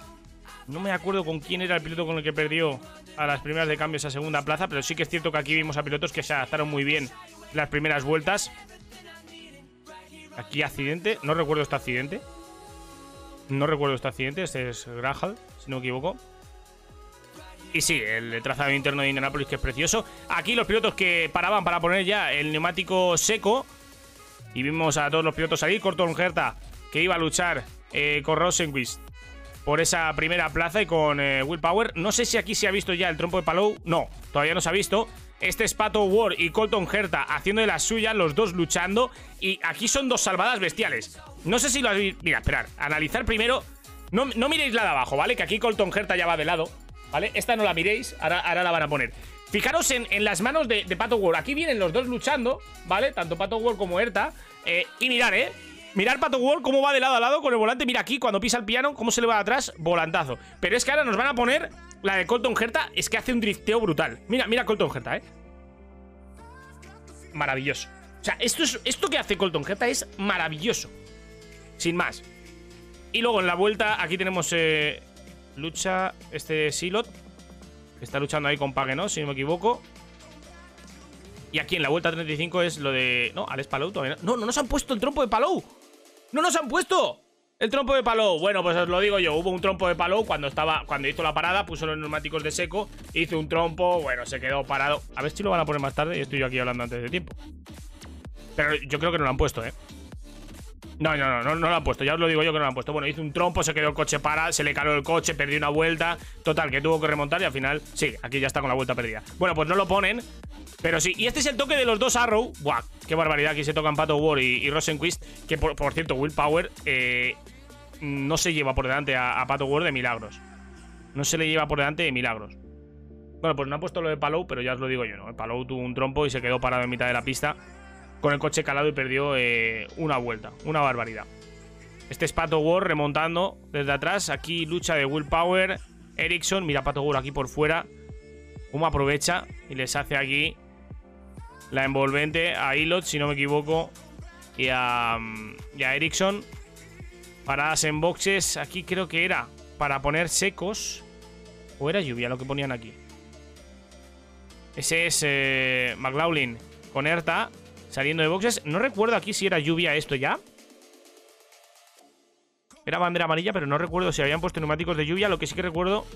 No me acuerdo con quién era el piloto con el que perdió a las primeras de cambio esa segunda plaza, pero sí que es cierto que aquí vimos a pilotos que se adaptaron muy bien las primeras vueltas. Aquí accidente, no recuerdo este accidente. No recuerdo este accidente, este es Graham, si no me equivoco. Y sí, el trazado interno de Indianapolis que es precioso. Aquí los pilotos que paraban para poner ya el neumático seco. Y vimos a todos los pilotos salir. Corton Herta, que iba a luchar eh, con Rosenquist por esa primera plaza y con eh, Will Power. No sé si aquí se ha visto ya el trompo de Palou. No, todavía no se ha visto. Este es Pato Ward y Colton Herta haciendo de las suyas, los dos luchando. Y aquí son dos salvadas bestiales. No sé si lo habéis. Mira, esperar. Analizar primero. No, no miréis la de abajo, ¿vale? Que aquí Colton Herta ya va de lado. ¿Vale? Esta no la miréis. Ahora, ahora la van a poner. Fijaros en, en las manos de, de Pato Ward. Aquí vienen los dos luchando, ¿vale? Tanto Pato Ward como Herta. Eh, y mirar, ¿eh? Mirar Pato Ward cómo va de lado a lado con el volante. Mira aquí, cuando pisa el piano, cómo se le va atrás. Volantazo. Pero es que ahora nos van a poner la de Colton Herta. Es que hace un drifteo brutal. Mira, mira Colton Herta, ¿eh? Maravilloso. O sea, esto, es, esto que hace Colton Herta es maravilloso. Sin más. Y luego en la vuelta, aquí tenemos eh, lucha este Silot. Que está luchando ahí con Pagenot, si no me equivoco. Y aquí en la vuelta 35 es lo de. No, Alex Palou todavía no. No, no nos han puesto el trompo de Palou. ¡No nos han puesto! El trompo de Palou. Bueno, pues os lo digo yo. Hubo un trompo de Palou cuando estaba. Cuando hizo la parada, puso los neumáticos de seco. Hizo un trompo. Bueno, se quedó parado. A ver si lo van a poner más tarde. Y estoy yo aquí hablando antes de tiempo. Pero yo creo que no lo han puesto, ¿eh? No, no, no, no, no lo han puesto. Ya os lo digo yo que no lo han puesto. Bueno, hizo un trompo, se quedó el coche para, se le caló el coche, perdió una vuelta. Total, que tuvo que remontar y al final, sí, aquí ya está con la vuelta perdida. Bueno, pues no lo ponen. Pero sí, y este es el toque de los dos Arrow. Buah, qué barbaridad. Aquí se tocan Pato Ward y, Rosenquist. Que por, por cierto, Will Power eh, no se lleva por delante a, Pato Ward de milagros. No se le lleva por delante de milagros. Bueno, pues no ha puesto lo de Palou, pero ya os lo digo yo, ¿no? Palou tuvo un trompo y se quedó parado en mitad de la pista con el coche calado y perdió eh, una vuelta. Una barbaridad. Este es Pato Ward remontando desde atrás. Aquí lucha de Will Power. Ericsson, mira Pato Ward aquí por fuera. Cómo aprovecha y les hace aquí la envolvente a Ilot, si no me equivoco, y a, y a Ericsson. Paradas en boxes. Aquí creo que era para poner secos. ¿O era lluvia lo que ponían aquí? Ese es eh, McLaughlin con Erta saliendo de boxes. No recuerdo aquí si era lluvia esto ya. Era bandera amarilla, pero no recuerdo si habían puesto neumáticos de lluvia. Lo que sí que recuerdo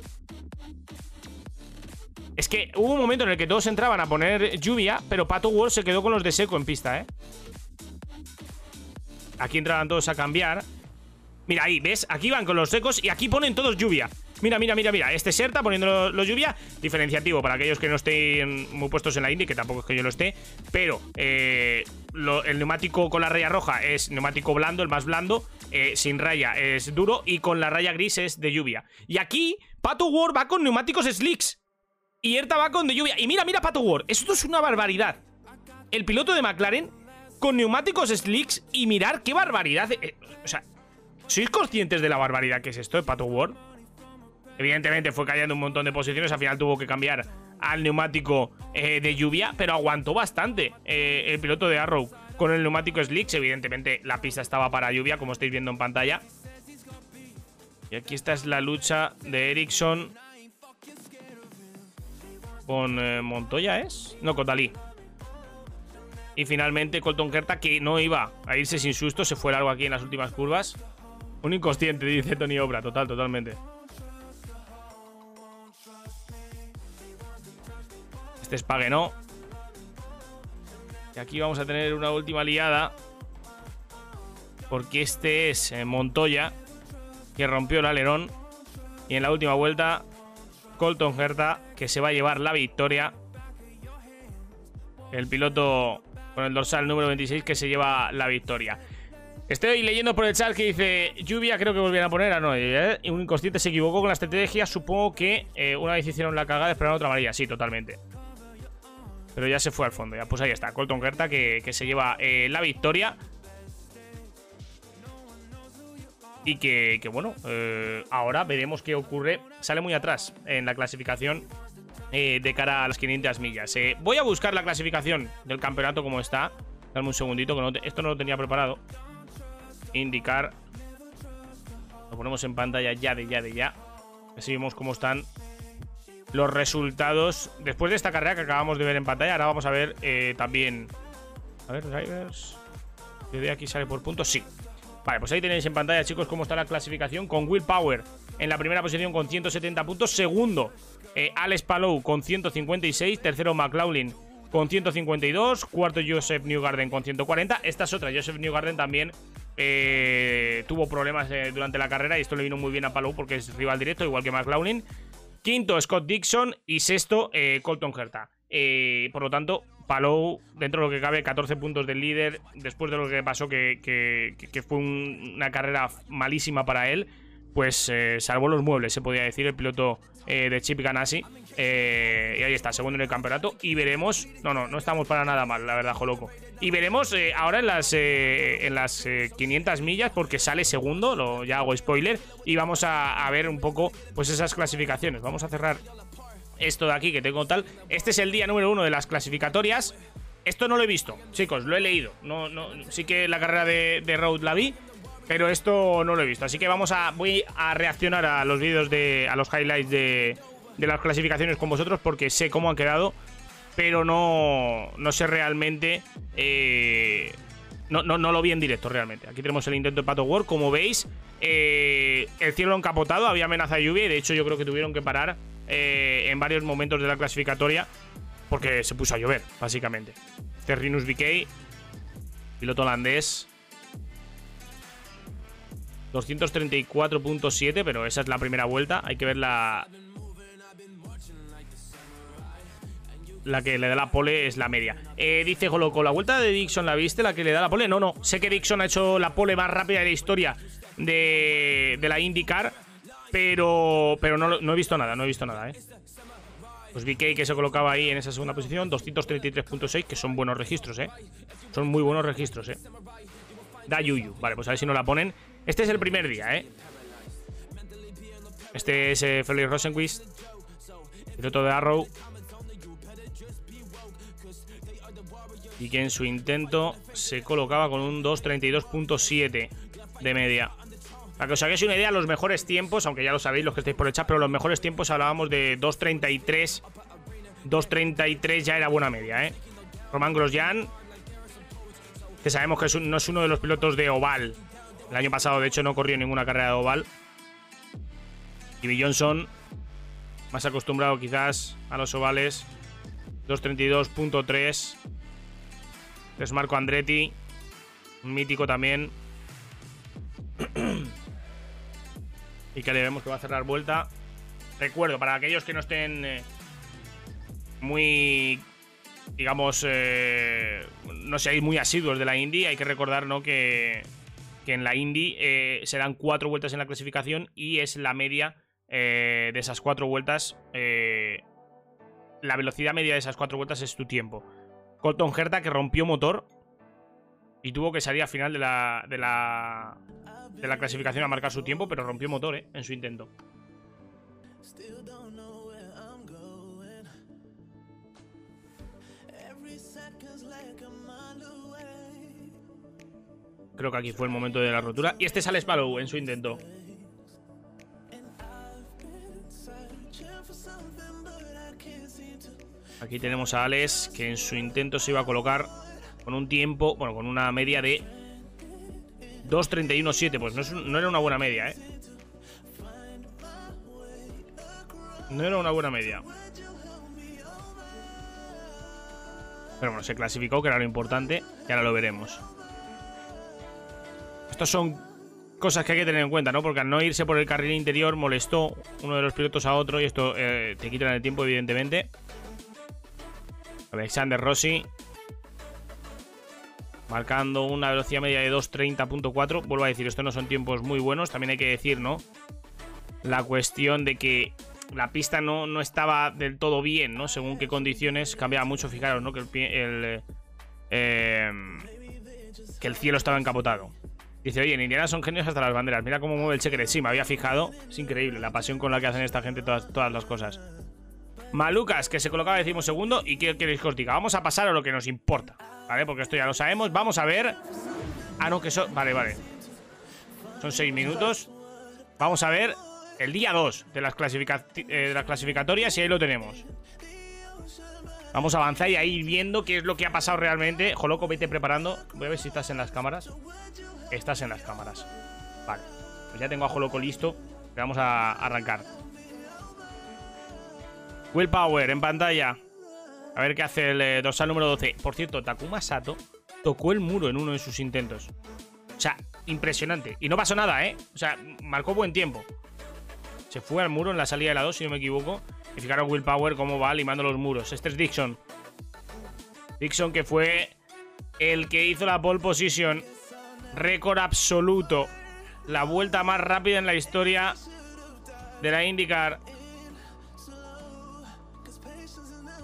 es que hubo un momento en el que todos entraban a poner lluvia, pero Pato World se quedó con los de seco en pista, ¿eh? Aquí entraban todos a cambiar. Mira, ahí, ¿ves? Aquí van con los secos y aquí ponen todos lluvia. Mira, mira, mira, mira. Este Serta poniendo los lo lluvia. Diferenciativo para aquellos que no estén muy puestos en la Indy, que tampoco es que yo lo esté. Pero eh, el neumático con la raya roja es neumático blando, el más blando. eh, sin raya es duro. Y con la raya gris es de lluvia. Y aquí, Pato World va con neumáticos slicks. Y Erta va con de lluvia. Y mira, mira, Pato World. Esto es una barbaridad. El piloto de McLaren con neumáticos slicks. Y mirar qué barbaridad. eh, o sea, ¿sois conscientes de la barbaridad que es esto de Pato World? Evidentemente fue cayendo un montón de posiciones. Al final tuvo que cambiar al neumático eh, de lluvia. Pero aguantó bastante eh, el piloto de Arrow con el neumático slicks. Evidentemente la pista estaba para lluvia, como estáis viendo en pantalla. Y aquí esta es la lucha de Ericsson con eh, Montoya, ¿es? No, con Dalí. Y finalmente Colton Kerta, que no iba a irse sin susto, se fue largo aquí en las últimas curvas. Un inconsciente, [LAUGHS] dice Tony Obra, total, totalmente. Este es Paguenó. Y aquí vamos a tener una última liada. Porque este es eh, Montoya, que rompió el alerón. Y en la última vuelta, Colton Herta, que se va a llevar la victoria. El piloto con el dorsal número 26 que se lleva la victoria. Estoy leyendo por el chat que dice lluvia, creo que volvieron a poner a no. eh, Un inconsciente se equivocó con la estrategia. Supongo que eh, una vez hicieron la cagada, esperaron otra amarilla. Sí, totalmente. Pero ya se fue al fondo. Ya, pues ahí está, Colton Herta que, que se lleva eh, la victoria. Y que, bueno, ahora veremos qué ocurre. Sale muy atrás en la clasificación eh, de cara a las 500 millas. Eh, voy a buscar la clasificación del campeonato como está. Dame un segundito, esto no lo tenía preparado. Indicar. Lo ponemos en pantalla ya de ya de ya. Así vemos cómo están los resultados. Después de esta carrera que acabamos de ver en pantalla, ahora vamos a ver eh, también. A ver, drivers. de aquí sale por puntos? Sí. Vale, pues ahí tenéis en pantalla, chicos, cómo está la clasificación con Will Power en la primera posición con 170 puntos. Segundo, eh, Alex Palou con 156. Tercero, McLaughlin con 152. Cuarto, Joseph Newgarden con 140. Esta es otra. Joseph Newgarden también eh, tuvo problemas eh, durante la carrera y esto le vino muy bien a Palou porque es rival directo, igual que McLaughlin. Quinto, Scott Dixon. Y sexto, Colton Herta. Por lo tanto, Palou, dentro de lo que cabe, 14 puntos del líder. Después de lo que pasó, que, fue un- una carrera malísima para él, pues eh, salvó los muebles, se podía decir, el piloto eh, de Chip Ganassi. Eh, y ahí está, segundo en el campeonato. Y veremos. No, no, no estamos para nada mal, la verdad, Joloco. Y veremos eh, ahora en las, eh, en las eh, 500 millas, porque sale segundo, lo, ya hago spoiler. Y vamos a, ver un poco pues esas clasificaciones. Vamos a cerrar esto de aquí que tengo tal. Este es el día número uno de las clasificatorias. Esto no lo he visto, chicos, lo he leído. Sí que la carrera de, de Road la vi, pero esto no lo he visto. Así que vamos a. Voy a reaccionar a los vídeos de. a los highlights de, de las clasificaciones con vosotros. Porque sé cómo han quedado. Pero no. No sé realmente. eh, no, no, no lo vi en directo realmente. Aquí tenemos el intento de Pato World. Como veis, eh, el cielo encapotado, había amenaza de lluvia y de hecho yo creo que tuvieron que parar eh, en varios momentos de la clasificatoria porque se puso a llover, básicamente. Terrinus VK, piloto holandés. 234.7, pero esa es la primera vuelta. Hay que ver la. La que le da la pole es la media. Eh, dice Joloco, ¿la vuelta de Dixon la viste? ¿La que le da la pole? No, no. Sé que Dixon ha hecho la pole más rápida de la historia de, de la IndyCar. Pero, pero no, no he visto nada, no he visto nada, ¿eh? Pues VK que se colocaba ahí en esa segunda posición, 233.6, que son buenos registros, ¿eh? Son muy buenos registros, ¿eh? Da Yuyu. Vale, pues a ver si no la ponen. Este es el primer día, ¿eh? Este es eh, Felix Rosenquist, piloto de Arrow. Y que en su intento se colocaba con un 2.32.7 de media. Para que os hagáis una idea, los mejores tiempos, aunque ya lo sabéis los que estáis por el chat, pero los mejores tiempos hablábamos de 2.33. 2.33 ya era buena media, ¿eh? Román Grosjean, que sabemos que no es uno de los pilotos de oval. El año pasado, de hecho, no corrió ninguna carrera de oval. Jimmy Johnson, más acostumbrado quizás a los ovales. 2.32.3. Es Marco Andretti, mítico también. [CLEARS THROAT] y que le vemos que va a cerrar vuelta. Recuerdo, para aquellos que no estén eh, muy, digamos, eh, no seáis muy asiduos de la Indy, hay que recordar ¿no? que, que en la Indy eh, se dan cuatro vueltas en la clasificación y es la media eh, de esas cuatro vueltas. eh, la velocidad media de esas cuatro vueltas es tu tiempo. Colton Herta que rompió motor y tuvo que salir al final de la, de la, de la clasificación a marcar su tiempo, pero rompió motor en su intento. Creo que aquí fue el momento de la rotura. Y este sale Spallow en su intento. Aquí tenemos a Alex que en su intento se iba a colocar con un tiempo, bueno, con una media de 2.31.7. Pues no, es no era una buena media, ¿eh? No era una buena media. Pero bueno, se clasificó, que era lo importante, y ahora lo veremos. Estos son cosas que hay que tener en cuenta, ¿no? Porque al no irse por el carril interior molestó uno de los pilotos a otro y esto eh, te quitan el tiempo, evidentemente. Alexander Rossi. Marcando una velocidad media de 2.30.4. Vuelvo a decir, estos no son tiempos muy buenos. También hay que decir, ¿no? La cuestión de que la pista no, no estaba del todo bien, ¿no? Según qué condiciones cambiaba mucho. Fijaros, ¿no? Que el, el, eh, que el cielo estaba encapotado. Dice, oye, en Indiana son genios hasta las banderas. Mira cómo mueve el cheque. Sí, me había fijado. Es increíble la pasión con la que hacen esta gente todas, todas las cosas. Malucas, que se colocaba decimosegundo. ¿Y qué queréis que os diga? Vamos a pasar a lo que nos importa. ¿Vale? Porque esto ya lo sabemos. Vamos a ver. Ah, no, que son. Vale, vale. Son seis minutos. Vamos a ver el día 2 de las, eh, de las clasificatorias y ahí lo tenemos. Vamos a avanzar y a ir viendo qué es lo que ha pasado realmente. Joloco, vete preparando. Voy a ver si estás en las cámaras. Estás en las cámaras. Vale. Pues ya tengo a Joloco listo. Vamos a arrancar. Willpower en pantalla. A ver qué hace el eh, dorsal número 12. Por cierto, Takuma Sato tocó el muro en uno de sus intentos. O sea, impresionante. Y no pasó nada, ¿eh? O sea, marcó buen tiempo. Se fue al muro en la salida de la 2, si no me equivoco. Y fijaros Willpower cómo va limando los muros. Este es Dixon. Dixon que fue el que hizo la pole position. Récord absoluto. La vuelta más rápida en la historia de la IndyCar.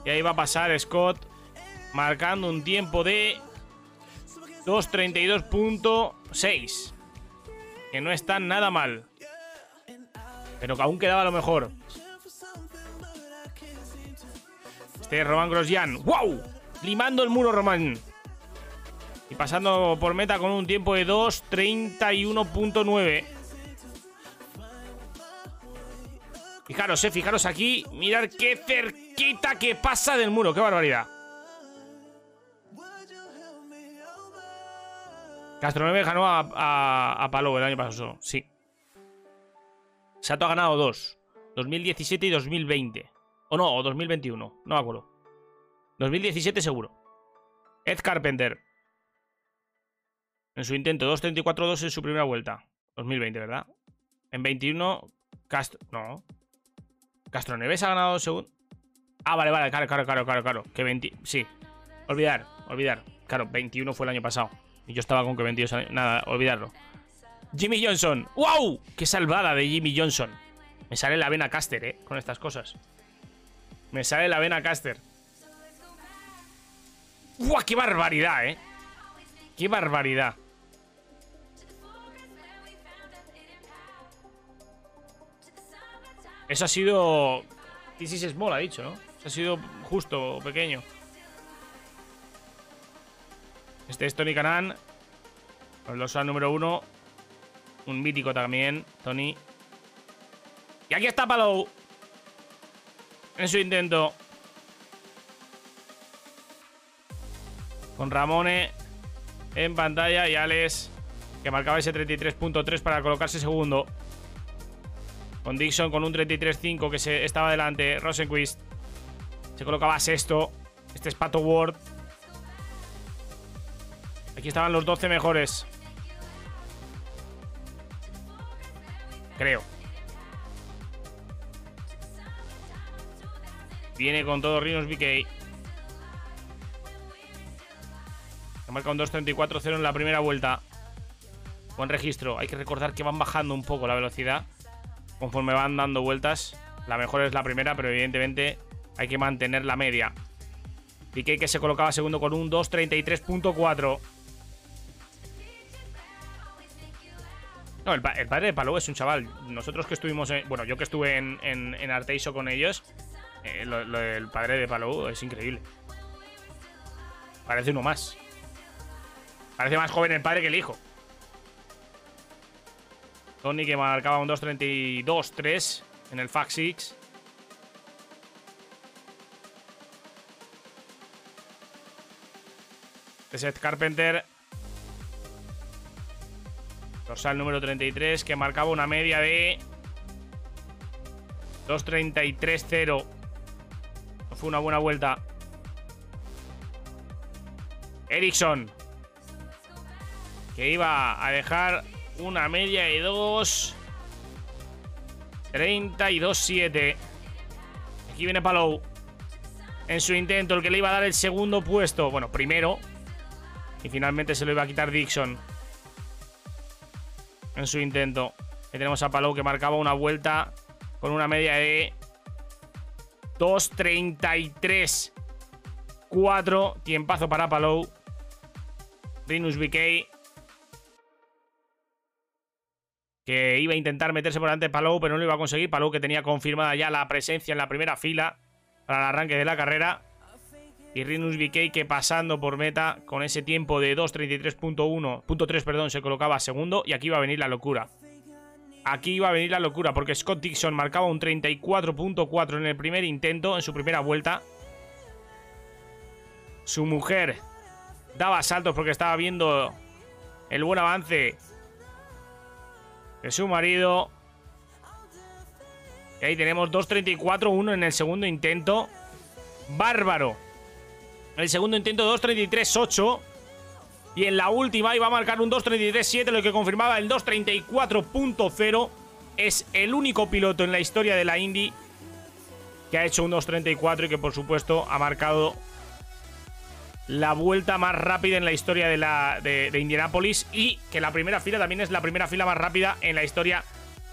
Y ahí va a pasar Scott. Marcando un tiempo de 2.32.6. Que no está nada mal. Pero que aún quedaba lo mejor. Este es Román Grosjean. ¡Wow! Limando el muro, Román. Y pasando por meta con un tiempo de 2.31.9. Fijaros, eh, fijaros aquí. Mirad qué cerquita que pasa del muro. ¡Qué barbaridad! Castro 9 ganó a, a, Palou el año pasado. Sí. Sato ha ganado dos. 2017 y 2020. O no, o 2021. No me acuerdo. 2017 seguro. Ed Carpenter. En su intento 2.34.2 en su primera vuelta. 2020, ¿verdad? En 21, Castro... No. Castro Neves ha ganado segundo. Ah, vale, vale, claro, claro, claro, claro, claro. Que 20... Sí. Olvidar, olvidar. Claro, 21 fue el año pasado. Y yo estaba con que 22 años... Nada, olvidarlo. Jimmy Johnson. ¡Wow! ¡Qué salvada de Jimmy Johnson! Me sale la vena Caster, ¿eh? Con estas cosas. Me sale la vena Caster. ¡Buah! ¡Qué barbaridad, eh! ¡Qué barbaridad! Eso ha sido... This is small, ha dicho, ¿no? Eso ha sido justo, pequeño. Este es Tony Canan. El dorsal número uno. Un mítico también, Tony. Y aquí está Palou. En su intento. Con Ramone en pantalla y Alex, que marcaba ese 33.3 para colocarse segundo. Con Dixon con un 33.5 que se estaba delante. Rosenquist se colocaba sexto. Este es Pato Ward. Aquí estaban los 12 mejores. Creo. Viene con todo Rinos BK. Ha marcado un 2.34.0 en la primera vuelta. Buen registro. Hay que recordar que van bajando un poco la velocidad conforme van dando vueltas. La mejor es la primera, pero evidentemente hay que mantener la media. Piqué que se colocaba segundo con un 2.33.4. No, el, pa- el padre de Palou es un chaval. Nosotros que estuvimos, en- bueno, yo que estuve en, en, Arteixo con ellos, eh, lo, lo del padre de Palou es increíble. Parece uno más. Parece más joven el padre que el hijo. Tony que marcaba un 2.32.3 en el Fax 6. Seth Carpenter. Dorsal número 33 que marcaba una media de 2.33.0. No fue una buena vuelta. Ericsson. Que iba a dejar una media de 2. 32-7. Aquí viene Palou. En su intento, el que le iba a dar el segundo puesto. Bueno, primero. Y finalmente se lo iba a quitar Dixon. En su intento. Ahí tenemos a Palou que marcaba una vuelta con una media de 2.33. 4. Tiempazo para Palou. Rinus BK que iba a intentar meterse por delante de Palou, pero no lo iba a conseguir. Palou que tenía confirmada ya la presencia en la primera fila para el arranque de la carrera. Y Rinus BK que pasando por meta con ese tiempo de 2.33.1, punto 3, perdón, se colocaba segundo. Y aquí iba a venir la locura. Aquí iba a venir la locura porque Scott Dixon marcaba un 34.4 en el primer intento, en su primera vuelta. Su mujer daba saltos porque estaba viendo el buen avance de su marido. Y ahí tenemos 2.34-1 en el segundo intento. Bárbaro. El segundo intento 2.33-8. Y en la última iba a marcar un 2.33-7, lo que confirmaba el 2.34.0. Es el único piloto en la historia de la Indy que ha hecho un 2.34 y que por supuesto ha marcado la vuelta más rápida en la historia de, la, de, Indianápolis y que la primera fila también es la primera fila más rápida en la historia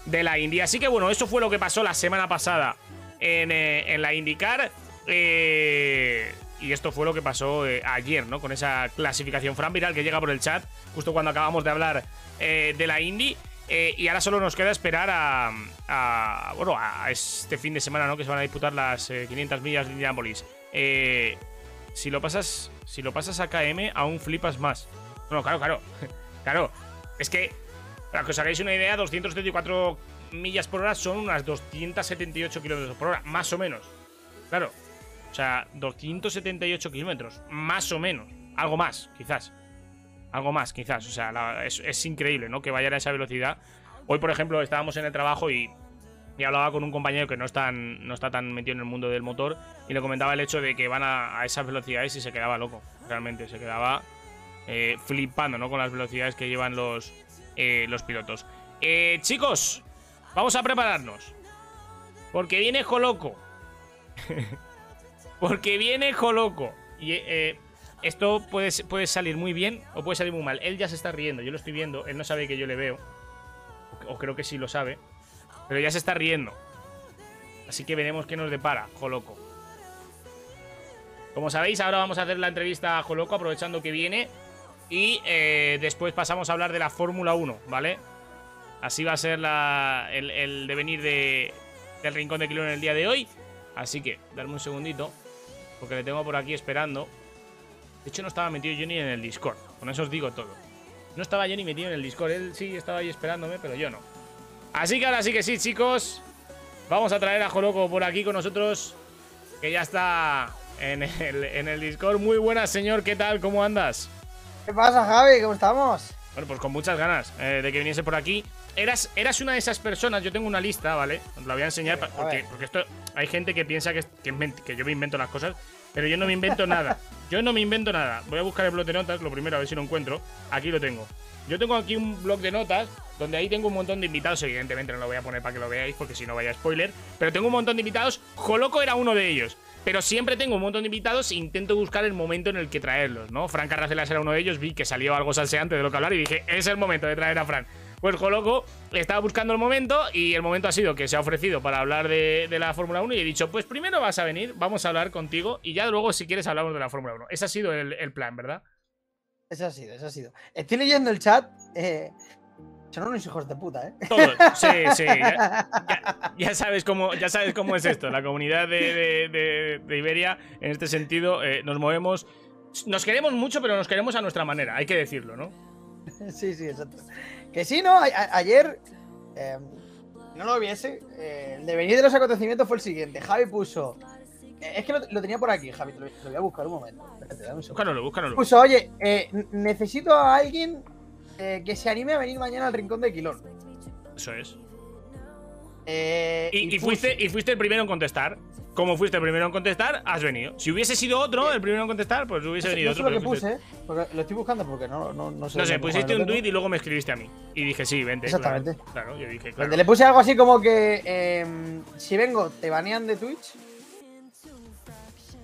de la Indy. Así que bueno, eso fue lo que pasó la semana pasada en, eh, en la IndyCar. Eh, y esto fue lo que pasó eh, ayer, ¿no? Con esa clasificación Fran Viral que llega por el chat, justo cuando acabamos de hablar eh, de la Indy. Y ahora solo nos queda esperar a, a, bueno, a este fin de semana, ¿no? Que se van a disputar las eh, 500 millas de Indianapolis. Si lo pasas, si lo pasas a KM, aún flipas más. Bueno, claro, claro, [LAUGHS] claro. Es que, para que os hagáis una idea, 234 millas por hora son unas 278 kilómetros por hora, más o menos. Claro. O sea, 278 kilómetros, más o menos. Algo más, quizás. Algo más, quizás. O sea, es, es increíble, ¿no? Que vayan a esa velocidad. Hoy, por ejemplo, estábamos en el trabajo y, y hablaba con un compañero que no, es no está tan metido en el mundo del motor y le comentaba el hecho de que van a, a esas velocidades y se quedaba loco. Realmente, se quedaba eh, flipando, ¿no? Con las velocidades que llevan los, eh, los pilotos. Eh, chicos, vamos a prepararnos. Porque viene Joloco. [LAUGHS] Porque viene Joloco. Y eh, esto puede, puede salir muy bien o puede salir muy mal. Él ya se está riendo, yo lo estoy viendo. Él no sabe que yo le veo. O creo que sí lo sabe. Pero ya se está riendo. Así que veremos qué nos depara, Joloco. Como sabéis, ahora vamos a hacer la entrevista a Joloco, aprovechando que viene. Y eh, después pasamos a hablar de la Fórmula 1, ¿vale? Así va a ser el, devenir de, del Rincón de Kilo en el día de hoy. Así que, darme un segundito, porque le tengo por aquí esperando. De hecho, no estaba metido yo ni en el Discord. Con eso os digo todo. No estaba yo ni metido en el Discord. Él sí estaba ahí esperándome, pero yo no. Así que ahora sí que sí, chicos. Vamos a traer a Joloco por aquí con nosotros. Que ya está en el, en el Discord. Muy buenas, señor. ¿Qué tal? ¿Cómo andas? ¿Qué pasa, Javi? ¿Cómo estamos? Bueno, pues con muchas ganas eh, de que viniese por aquí. Eras, eras una de esas personas, yo tengo una lista, ¿vale? Os la voy a enseñar, Sí, pa- a porque, porque esto hay gente que piensa que, que yo me invento las cosas, pero yo no me invento nada. [LAUGHS] Yo no me invento nada. Voy a buscar el blog de notas, lo primero, a ver si lo encuentro. Aquí lo tengo. Yo tengo aquí un blog de notas donde ahí tengo un montón de invitados. Evidentemente no lo voy a poner para que lo veáis porque si no vaya spoiler. Pero tengo un montón de invitados. Joloco era uno de ellos. Pero siempre tengo un montón de invitados e intento buscar el momento en el que traerlos, ¿no? Fran Carracelas era uno de ellos. Vi que salió algo salseante de lo que hablar y dije, es el momento de traer a Fran. Pues Joloco estaba buscando el momento y el momento ha sido que se ha ofrecido para hablar de, la Fórmula 1 y he dicho, pues primero vas a venir, vamos a hablar contigo y ya luego si quieres hablamos de la Fórmula 1. Ese ha sido el plan, ¿verdad? Eso ha sido, eso ha sido. Estoy leyendo el chat. Eh, son unos hijos de puta, ¿eh? Todo. Sí, [LAUGHS] sí. Ya, ya- ya sabes cómo, ya sabes cómo es esto. La comunidad de, de- de- de Iberia, en este sentido, eh, nos movemos. Nos queremos mucho, pero nos queremos a nuestra manera, hay que decirlo, ¿no? sí, sí, exacto. Que sí, ¿no? A- a- ayer. eh, no lo viese. el devenir de los acontecimientos fue el siguiente. Javi puso. Es que lo, lo tenía por aquí, Javi. Te lo, voy a buscar un momento. Espérate, dame un segundo. Búscanoslo, búscanoslo. Puso, oye, eh, necesito a alguien eh, que se anime a venir mañana al rincón de Quilón. Eso es. Eh, Y, fuiste, y fuiste el primero en contestar. Como fuiste el primero en contestar, has venido. Si hubiese sido otro el primero en contestar, pues hubiese venido no sé otro. lo que fuiste- puse, porque lo estoy buscando porque no, no, no sé. No sé, pusiste un tweet y luego me escribiste a mí. Y dije, sí, vente. Exactamente. Claro, Claro, yo dije, claro. Le puse algo así como que eh, si vengo, te banean de Twitch.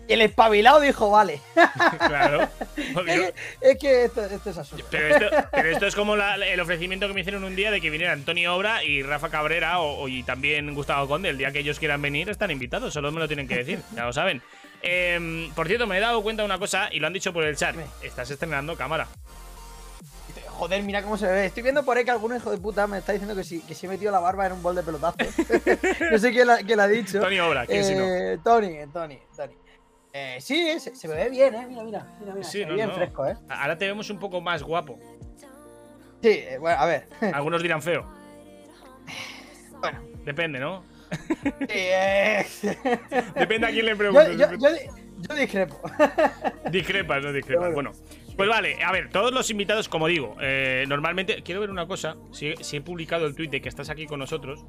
Y el espabilado dijo, vale. [LAUGHS] claro. Es, que, es que esto, esto es absurdo. Pero esto, pero esto es como la- el ofrecimiento que me hicieron un día de que viniera Antonio Obra y Rafa Cabrera o, o- y también Gustavo Conde. El día que ellos quieran venir están invitados, solo me lo tienen que decir, ya lo saben. Em, por cierto, me he dado cuenta de una cosa y lo han dicho por el chat. Estás estrenando cámara. Joder, mira cómo se ve. Estoy viendo por ahí que algún hijo de puta me está diciendo que si, que si he metido la barba en un bol de pelotazos. [LAUGHS] [LAUGHS] no sé quién la, quién la ha dicho. Tony Obra, ¿quién si no? Eh, Tony, Tony, Tony. Eh, sí, se, se me ve bien, eh. Mira, mira, mira, mira. Sí, se ve no, bien no. fresco, eh. Ahora te vemos un poco más guapo. Sí, eh, bueno, a ver. [LAUGHS] Algunos dirán feo. bueno. Depende, ¿no? [LAUGHS] Sí, eh, [LAUGHS] Depende a quién le yo, preguntes. yo, yo, yo discrepo. Discrepas, no discrepas. Bueno. Bueno, pues vale, a ver, todos los invitados, como digo, eh, normalmente. Quiero ver una cosa. Si, si he publicado el tweet de que estás aquí con nosotros.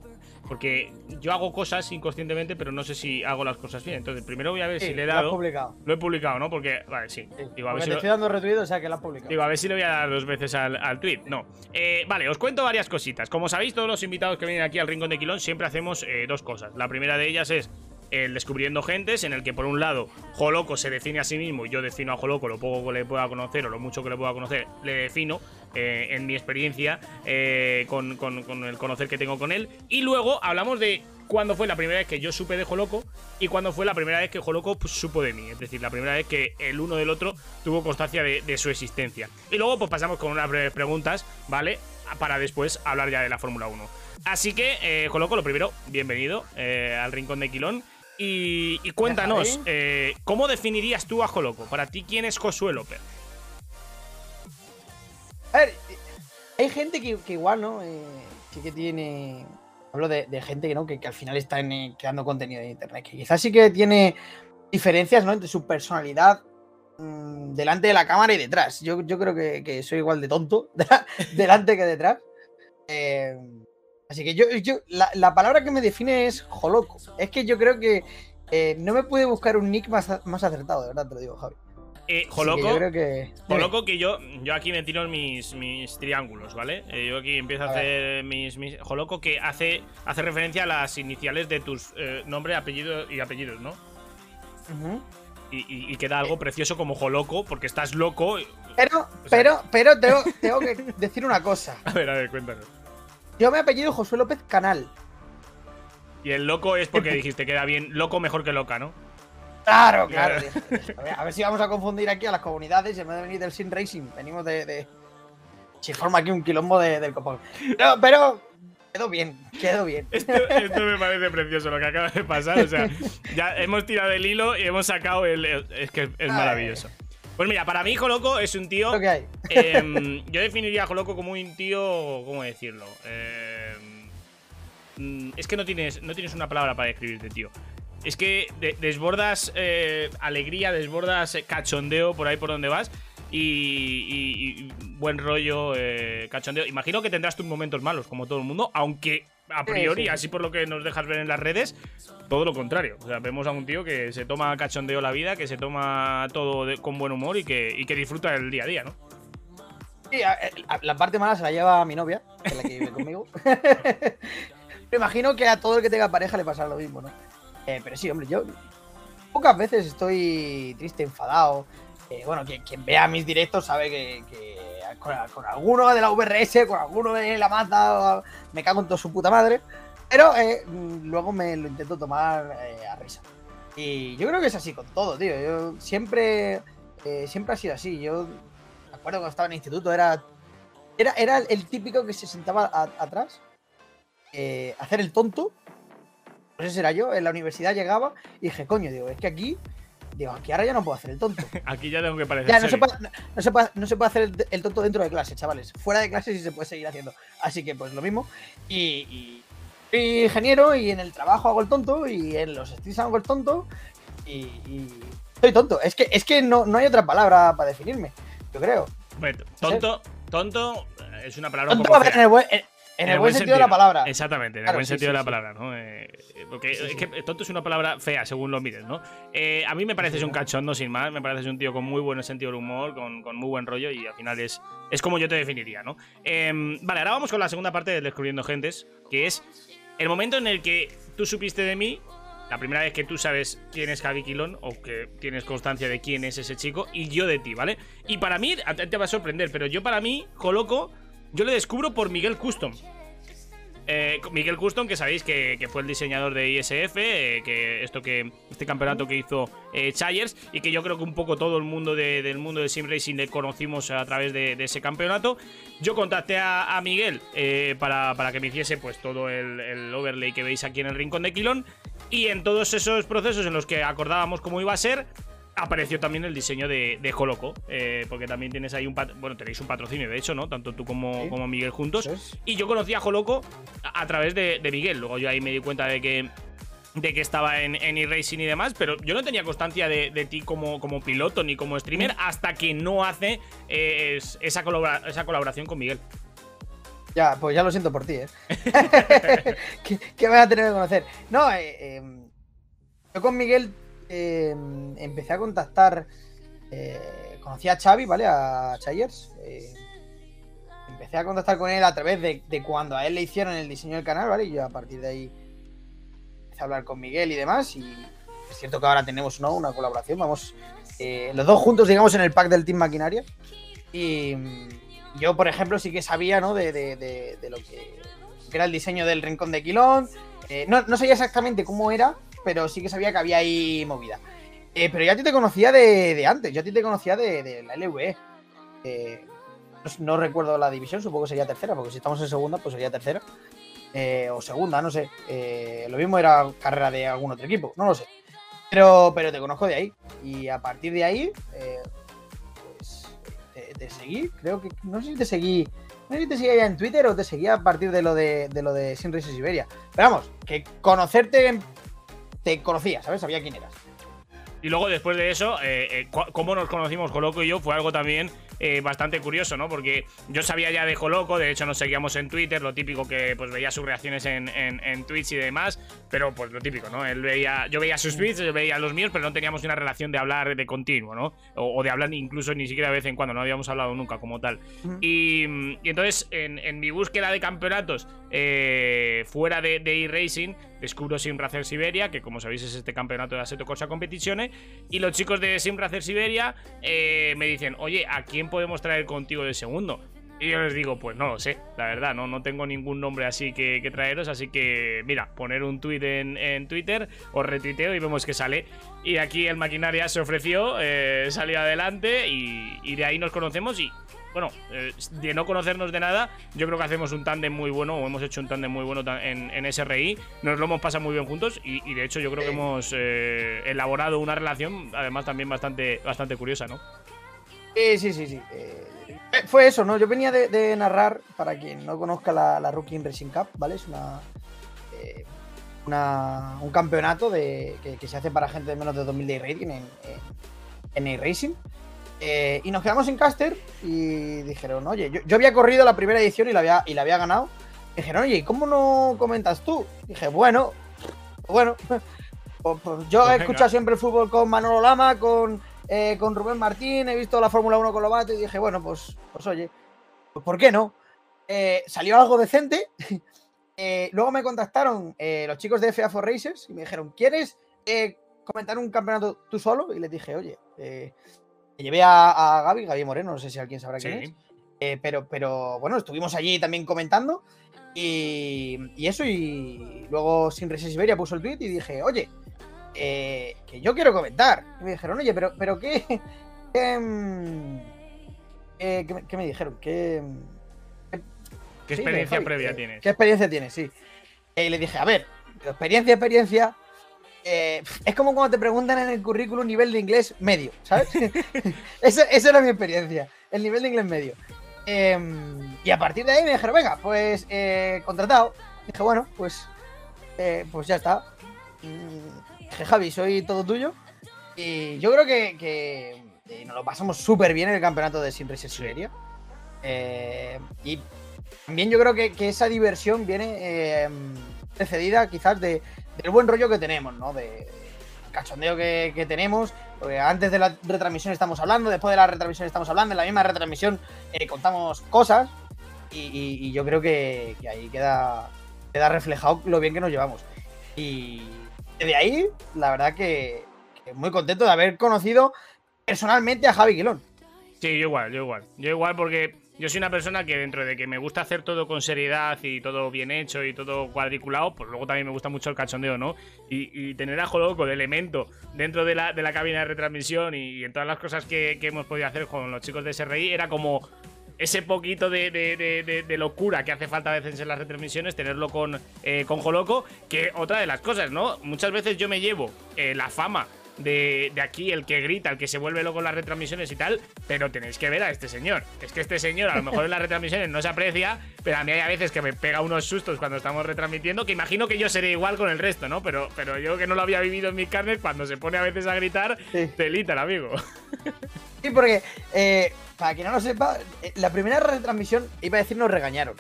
Porque yo hago cosas inconscientemente, pero no sé si hago las cosas bien. Entonces, primero voy a ver Sí, si le he lo has dado. publicado. Lo he publicado, ¿no? Porque, vale, sí. Sí, Digo, a ver si te lo- estoy dando retweet, o sea que lo has publicado. Digo, a ver si le voy a dar dos veces al, al tweet. No. Eh, vale, os cuento varias cositas. Como sabéis, todos los invitados que vienen aquí al Rincón de Quilón siempre hacemos eh, dos cosas. La primera de ellas es el Descubriendo Gentes, en el que por un lado Joloco se define a sí mismo y yo defino a Joloco lo poco que le pueda conocer o lo mucho que le pueda conocer, le defino eh, en mi experiencia eh, con, el conocer que tengo con él. Y luego hablamos de cuándo fue la primera vez que yo supe de Joloco y cuándo fue la primera vez que Joloco pues, supo de mí. Es decir, la primera vez que el uno del otro tuvo constancia de, de su existencia. Y luego pues pasamos con unas breves preguntas, ¿vale? Para después hablar ya de la Fórmula 1. Así que, eh, Joloco, lo primero, bienvenido eh, al Rincón de Quilón. Y, y cuéntanos, eh, ¿cómo definirías tú a Joloco? Para ti, ¿quién es Josué López? A ver, hay gente que, que igual, ¿no? Eh, sí que tiene. Hablo de, de gente que, ¿no? que, que al final está en, eh, creando contenido en internet. Que quizás sí que tiene diferencias, ¿no? Entre su personalidad mm, delante de la cámara y detrás. Yo, yo creo que, que soy igual de tonto [LAUGHS] delante que detrás. Eh, así que yo, yo la, la palabra que me define es joloco. Es que yo creo que eh, no me puede buscar un nick más, más acertado, de verdad, te lo digo, Javi. Eh, Así que Joloco, yo creo que. Joloco que yo, yo aquí me tiro mis, mis triángulos, ¿vale? Eh, yo aquí empiezo a, hacer mis, mis- Joloco que hace, hace referencia a las iniciales de tus eh, nombre, apellido y apellidos, ¿no? Ujú. Y, y- y queda algo precioso como Joloco, porque estás loco. Pero, O sea- pero, pero tengo, tengo que decir una cosa. [LAUGHS] A ver, a ver, cuéntanos. Yo me apellido Josué López Canal. Y el loco es porque dijiste queda bien, loco mejor que loca, ¿no? Claro, claro. A ver, a ver si vamos a confundir aquí a las comunidades en vez de venir del Sin Racing. Venimos de. de... Se forma aquí un quilombo de- del copón. Pero, pero quedó bien, quedó bien. Esto, esto me parece precioso lo que acaba de pasar. O sea, ya hemos tirado el hilo y hemos sacado el. Es que es maravilloso. Pues mira, para mí, Joloco es un tío Em, yo definiría a Joloco como un tío. ¿Cómo decirlo? Em, mm, es que no tienes, no tienes una palabra para describirte, tío. Es que de- desbordas eh, alegría, desbordas eh, cachondeo por ahí por donde vas. Y, y- y buen rollo, eh, cachondeo. Imagino que tendrás tus momentos malos, como todo el mundo, aunque a priori, sí, sí. así por lo que nos dejas ver en las redes, todo lo contrario. O sea, vemos a un tío que se toma cachondeo la vida, que se toma todo de- con buen humor y que, y que disfruta del día a día, ¿no? Sí, a- a- la parte mala se la lleva mi novia, que es la que vive [LAUGHS] conmigo. [LAUGHS] Me imagino que a todo el que tenga pareja le pasará lo mismo, ¿no? Eh, pero sí, hombre, yo pocas veces estoy triste, enfadado. Eh, bueno, quien, quien vea mis directos sabe que, que con, con alguno de la VRS, con alguno de la Mazda, me cago en toda su puta madre. Pero eh, mm, luego me lo intento tomar eh, a risa. Y yo creo que es así con todo, tío. Yo siempre, eh, siempre ha sido así. Yo acuerdo cuando estaba en el instituto, era, era, era el típico que se sentaba a- atrás, eh, hacer el tonto. Pues ese era yo. En la universidad llegaba y dije, coño, digo, es que aquí, digo, aquí ahora ya no puedo hacer el tonto. [LAUGHS] Aquí ya tengo que parecer. Ya, no se, puede, no, no se puede, no se puede hacer el, el tonto dentro de clase, chavales. Fuera de clase sí se puede seguir haciendo. Así que, pues lo mismo. Y, y- soy ingeniero y en el trabajo hago el tonto y en los streams hago el tonto y, y soy tonto. Es que, es que no, no hay otra palabra para definirme, yo creo. Bueno, tonto, tonto eh, es una palabra un Tonto poco a ver, en el buen, en- en el buen sentido de la palabra. Exactamente, en el buen sí, sentido sí, de la sí. palabra, ¿no? Eh, porque Sí, es sí. que tonto es una palabra fea, según lo mires, ¿no? Eh, a mí me pareces un cachondo, sin más. Me pareces un tío con muy buen sentido del humor, con, con muy buen rollo y al final es, es como yo te definiría, ¿no? Em, vale, ahora vamos con la segunda parte del Descubriendo Gentes, que es el momento en el que tú supiste de mí. La primera vez que tú sabes quién es Javi Quilón o que tienes constancia de quién es ese chico y yo de ti, ¿vale? Y para mí, te va a sorprender, pero yo para mí, Joloco, yo le descubro por Miguel Custom. Eh, Miguel Custom, que sabéis que, fue el diseñador de ISF, eh, que esto que este campeonato que hizo eh, y que yo creo que un poco todo el mundo de- del mundo de Sim Racing le conocimos a través de, ese campeonato. Yo contacté a, Miguel eh, para, para que me hiciese pues todo el, el overlay que veis aquí en el rincón de Quilón. Y en todos esos procesos en los que acordábamos cómo iba a ser, apareció también el diseño de, de Joloco. eh, porque también tienes ahí un bueno, tenéis un patrocinio, de hecho, ¿no? Tanto tú como, Sí. como Miguel juntos. Y yo conocí a Joloco a, a través de, de Miguel. Luego yo ahí me di cuenta de que de que estaba en, en e-racing y demás, pero yo no tenía constancia de, de ti como, como piloto ni como streamer hasta que no hace eh, es- esa, colabora- esa colaboración con Miguel. Ya, pues ya lo siento por ti, ¿eh? que, que voy a tener que conocer. No, eh, eh, yo con Miguel eh, empecé a contactar. eh, conocí a Xavi, ¿vale? A Chayers. eh, empecé a contactar con él a través de, de cuando a él le hicieron el diseño del canal, ¿vale? Y yo a partir de ahí empecé a hablar con Miguel y demás. Y es cierto que ahora tenemos ¿no? una colaboración. Vamos eh, los dos juntos, digamos, en el pack del Team Maquinaria. Y yo, por ejemplo, sí que sabía, ¿no? De, de- de- lo que, era el diseño del rincón de Quilón. Eh, no, no sabía exactamente cómo era, pero sí que sabía que había ahí movida. Eh, pero yo a ti te conocía de, antes, yo a ti te conocía de, la LVE. Eh, no, no recuerdo la división, supongo que sería tercera, porque si estamos en segunda, pues sería tercera. Eh, o segunda, no sé. Lo mismo era carrera de algún otro equipo, no lo sé. Pero, pero te conozco de ahí. Y a partir de ahí, pues te, seguí, creo que. No sé si te seguí. No sé si te seguía ya en Twitter o te seguía a partir de lo de, lo de Sin Races Siberia. Pero vamos, que conocerte te conocía, ¿sabes? Sabía quién eras. Y luego, después de eso, eh, eh, cómo nos conocimos Joloco y yo fue algo también eh, bastante curioso, ¿no? Porque yo sabía ya de Joloco, de hecho nos seguíamos en Twitter, lo típico que pues veía sus reacciones en, en, en Twitch y demás, pero pues lo típico, ¿no? Él veía, yo veía sus tweets, él veía los míos, pero no teníamos una relación de hablar de continuo, ¿no? O, o de hablar incluso ni siquiera de vez en cuando, no habíamos hablado nunca como tal. Y, y entonces, en, en mi búsqueda de campeonatos eh, fuera de, de e-racing, descubro Simracer Siberia, que como sabéis es este campeonato de Assetto Corsa Competizione, y los chicos de Simracer Siberia eh, me dicen, oye, ¿a quién podemos traer contigo de segundo? Y yo les digo, pues no lo sé, la verdad, no, no tengo ningún nombre así que, que traeros, así que mira, poner un tweet en, en Twitter, os retuiteo y vemos que sale. Y aquí el maquinaria se ofreció, eh, salió adelante y, y de ahí nos conocemos y bueno, eh, de no conocernos de nada, yo creo que hacemos un tándem muy bueno, o hemos hecho un tándem muy bueno en, en SRI, nos lo hemos pasado muy bien juntos y, y de hecho yo creo que hemos eh, elaborado una relación, además también bastante, bastante curiosa, ¿no? Sí, sí, sí, sí. eh, fue eso, ¿no? Yo venía de, de narrar, para quien no conozca la, la Rookie Racing Cup, ¿vale? Es una, una- un campeonato de, que, que se hace para gente de menos de 2000 de rating en, en, en racing Eh, y nos quedamos en caster y dijeron, oye, yo, yo había corrido la primera edición y la había, y la había ganado. Dijeron, oye, ¿y cómo no comentas tú? Dije, bueno, bueno, [LAUGHS] pues, pues yo Pues he venga. escuchado siempre el fútbol con Manolo Lama, con, eh, con Rubén Martín, he visto la Fórmula 1 con Lobato y dije, bueno, pues, pues oye, pues ¿por qué no? Eh, salió algo decente. [LAUGHS] Luego me contactaron los chicos de FA for Racers y me dijeron, ¿quieres comentar un campeonato tú solo? Y les dije, oye, eh, me llevé a, a Gaby, Gaby Moreno, no sé si alguien sabrá quién es. Eh, pero, pero bueno, estuvimos allí también comentando. Y, y eso, y luego Sin Reses Siberia puso el tweet y dije, oye, eh, que yo quiero comentar. Y me dijeron, oye, pero, pero qué. qué, eh, ¿qué, me, qué me dijeron? ¿Qué, ¿Qué experiencia previa tienes? ¿Qué experiencia tienes? Sí. Y le dije, a ver, experiencia, experiencia. Eh, es como cuando te preguntan en el currículum nivel de inglés medio, ¿sabes? [LAUGHS] esa, esa era mi experiencia, el nivel de inglés medio. Em, y a partir de ahí me dijeron, venga, pues eh, contratado. Dije, bueno, pues, eh, pues ya está. Mm, Dije, Javi, soy todo tuyo. Y yo creo que, que, nos lo pasamos súper bien en el campeonato de Sin Siberia. Eh, y también yo creo que, que esa diversión viene precedida quizás de, del buen rollo que tenemos, ¿no? De, cachondeo que, tenemos. Porque antes de la retransmisión estamos hablando, después de la retransmisión estamos hablando, en la misma retransmisión eh, contamos cosas. Y, yo creo que, ahí queda, queda reflejado lo bien que nos llevamos. Y de ahí, la verdad que, que muy contento de haber conocido personalmente a Javi Quilón. Sí, yo igual, yo igual. Yo igual porque yo soy una persona que dentro de que me gusta hacer todo con seriedad y todo bien hecho y todo cuadriculado, pues luego también me gusta mucho el cachondeo, ¿no? Y, tener a Joloco de elemento dentro de la, de la cabina de retransmisión y, en todas las cosas que, hemos podido hacer con los chicos de SRI era como ese poquito de- de locura que hace falta a veces en las retransmisiones, tenerlo con, eh, con Joloco, que otra de las cosas, ¿no? Muchas veces yo me llevo eh, la fama de, de aquí, el que grita, el que se vuelve loco en las retransmisiones y tal, pero tenéis que ver a este señor. Es que este señor a lo mejor en las retransmisiones no se aprecia, pero a mí hay a veces que me pega unos sustos cuando estamos retransmitiendo, que imagino que yo seré igual con el resto, ¿no? Pero, pero yo que no lo había vivido en mis carnes, cuando se pone a veces a gritar, Sí. telita el amigo. Sí, porque, eh, para quien no lo sepa, eh, la primera retransmisión, iba a decir, nos regañaron.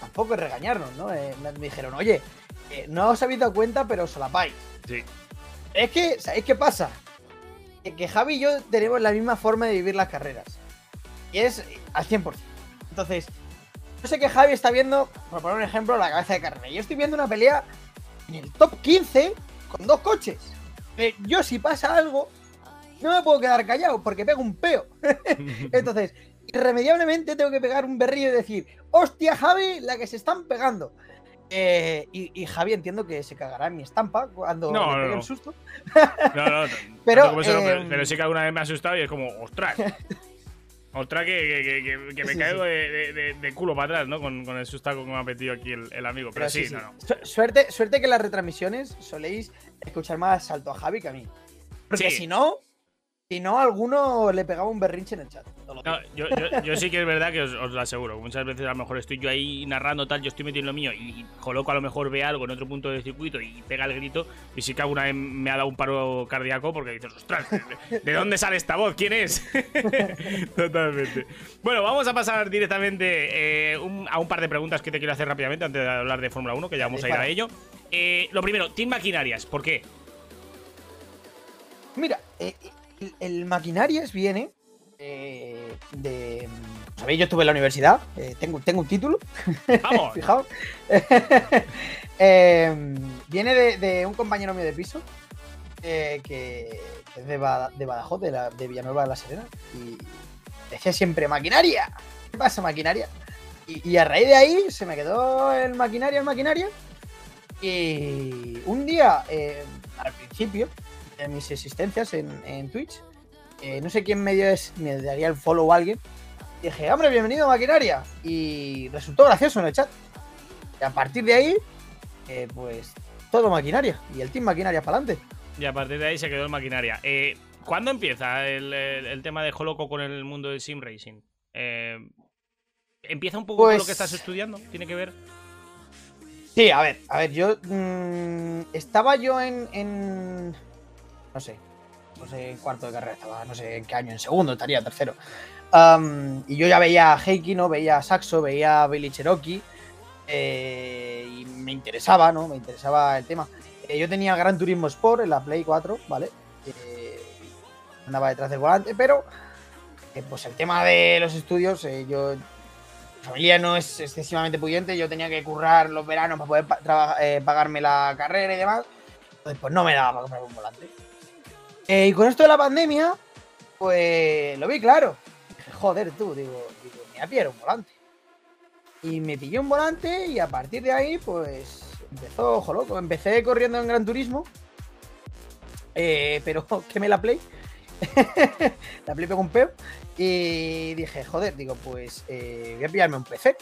Tampoco es regañarnos, ¿no? Eh, me dijeron, oye, eh, no os habéis dado cuenta, pero os solapáis. Sí. Es que, ¿sabéis qué pasa? Que, Javi y yo tenemos la misma forma de vivir las carreras. Y es al 100%. Entonces, yo sé que Javi está viendo, por poner un ejemplo, la cabeza de carrera. Yo estoy viendo una pelea en el top 15 con dos coches. Eh, yo, si pasa algo, no me puedo quedar callado porque pego un peo. [LAUGHS] Entonces, irremediablemente tengo que pegar un berrillo y decir, hostia, Javi, la que se están pegando. Eh, y, y Javi entiendo que se cagará en mi estampa cuando No, le no, pegue no. el susto. No, no, [LAUGHS] Pero, eso no, pero, eh, pero sí que alguna vez me ha asustado y es como, ostras. [LAUGHS] Ostras, que, que- que- que- que me Sí, caigo de, de- de- de culo para atrás, ¿no? Con, con el sustaco que me ha metido aquí el, el amigo. Pero, sí, no, no. Su- Suerte, suerte que en las retransmisiones soléis escuchar más salto a Javi que a mí. Porque si no, si no, alguno le pegaba un berrinche en el chat. Lo No, yo, yo- yo sí que es verdad que os, os lo aseguro. Muchas veces a lo mejor estoy yo ahí narrando tal, yo estoy metiendo lo mío y Joloco a lo mejor ve algo en otro punto del circuito y pega el grito. Y sí que alguna vez me ha dado un paro cardíaco porque dices, ostras, ¿de, de dónde sale esta voz? ¿Quién es? [LAUGHS] Totalmente. Bueno, vamos a pasar directamente eh, un- a un par de preguntas que te quiero hacer rápidamente antes de hablar de Fórmula 1, que ya vamos a ir a ello. Eh, lo primero, Team Maquinarias, ¿por qué? Mira, eh, el, Maquinarias viene eh, de. ¿Sabéis? Yo estuve en la universidad, eh, tengo, tengo un título. ¡Vamos! [LAUGHS] Fijaos. [LAUGHS] Eh, viene de, de un compañero mío de piso eh, que, que es de, de Badajoz, de, la- de Villanueva de la Serena. Y decía siempre: ¡Maquinaria! ¿Qué pasa, maquinaria? Y, y a raíz de ahí se me quedó el maquinaria, el maquinaria. Y un día, al principio de mis existencias en, en Twitch, eh, no sé quién me, dio es- me daría el follow a alguien. Dije, hombre, bienvenido a Maquinaria. Y resultó gracioso en el chat. Y a partir de ahí, eh, pues todo Maquinaria. Y el Team Maquinaria para adelante. Y a partir de ahí se quedó el maquinaria. Eh, ¿Cuándo empieza el, el- el tema de Holoco con el mundo del sim racing? Eh, ¿Empieza un poco con lo Pues- que estás estudiando? ¿Tiene que ver? Sí, a ver, a ver, yo mm, estaba yo en, en- no sé, no sé en cuarto de carrera estaba, no sé en qué año, en segundo estaría, tercero. Am, y yo ya veía a Heiki, ¿no? Veía a Saxo, veía a Billy Cherokee eh, y me interesaba, ¿no? Me interesaba el tema. Eh, yo tenía Gran Turismo Sport en la Play 4, ¿vale? Eh, andaba detrás del volante, pero pues el tema de los estudios, yo mi familia no es excesivamente pudiente, yo tenía que currar los veranos para poder pa- eh, pagarme la carrera y demás. Entonces, pues no me daba para comprar un volante. Eh, y con esto de la pandemia, pues lo vi claro. Dije, joder, tú, digo, me voy a un volante. Y me pillé un volante y a partir de ahí, pues empezó, ojo loco. Empecé corriendo en Gran Turismo, eh, pero [LAUGHS] quemé la Play. [LAUGHS] la Play pegó un peo. Y dije, joder, digo, pues eh, voy a pillarme un PC.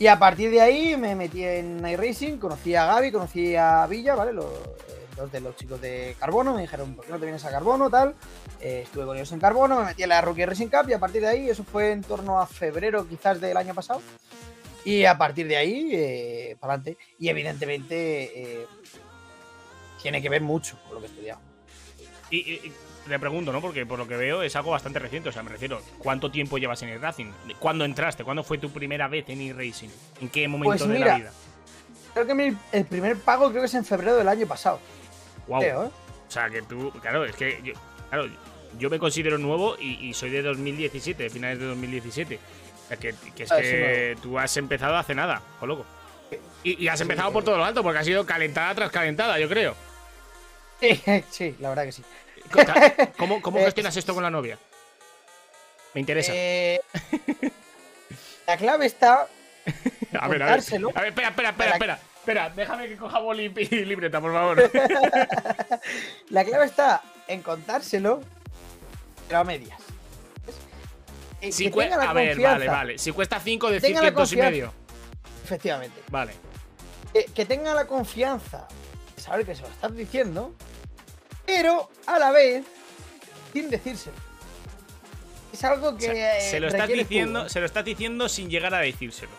Y a partir de ahí me metí en iRacing, conocí a Gaby, conocí a Villa, ¿vale? Dos de los chicos de Carbono, me dijeron, ¿por qué no te vienes a Carbono? Tal. Eh, estuve con ellos en Carbono, me metí en la Rookie Racing Cup y a partir de ahí, eso fue en torno a febrero quizás del año pasado. Y a partir de ahí, eh, para adelante. Y evidentemente eh, tiene que ver mucho con lo que he estudiado. Y, y- y le pregunto, ¿no? Porque por lo que veo es algo bastante reciente. O sea, me refiero, ¿cuánto tiempo llevas en el Racing? ¿Cuándo entraste? ¿Cuándo fue tu primera vez en e-racing? ¿En qué momento Pues de la vida? Creo que mi- el primer pago creo que es en febrero del año pasado. Wow. Creo, ¿eh? O sea, que tú, claro, es que yo, claro, yo me considero nuevo y, y soy de 2017, de finales de 2017. O sea, que, que es Ah, que tú has empezado hace nada, o loco. Y, y has empezado sí. por todo lo alto, porque ha sido calentada tras calentada, yo creo. Sí, [LAUGHS] sí, la verdad que sí. [LAUGHS] ¿Cómo, cómo Eh, gestionas esto con la novia? Me interesa. Eh, la clave está. [LAUGHS] a ver, a ver. A ver, espera, espera, espera, espera. Espera, déjame que coja boli y libreta, por favor. [LAUGHS] La clave está en contárselo, pero a medias. Eh, Si que la a ver, vale, vale. Si cuesta 5, decir que 2 y medio. Efectivamente. Vale. Que, que tenga la confianza de saber que se lo estás diciendo, pero a la vez sin decírselo. Es algo que. O sea, eh, se lo estás requiere diciendo, se lo estás diciendo sin llegar a decírselo.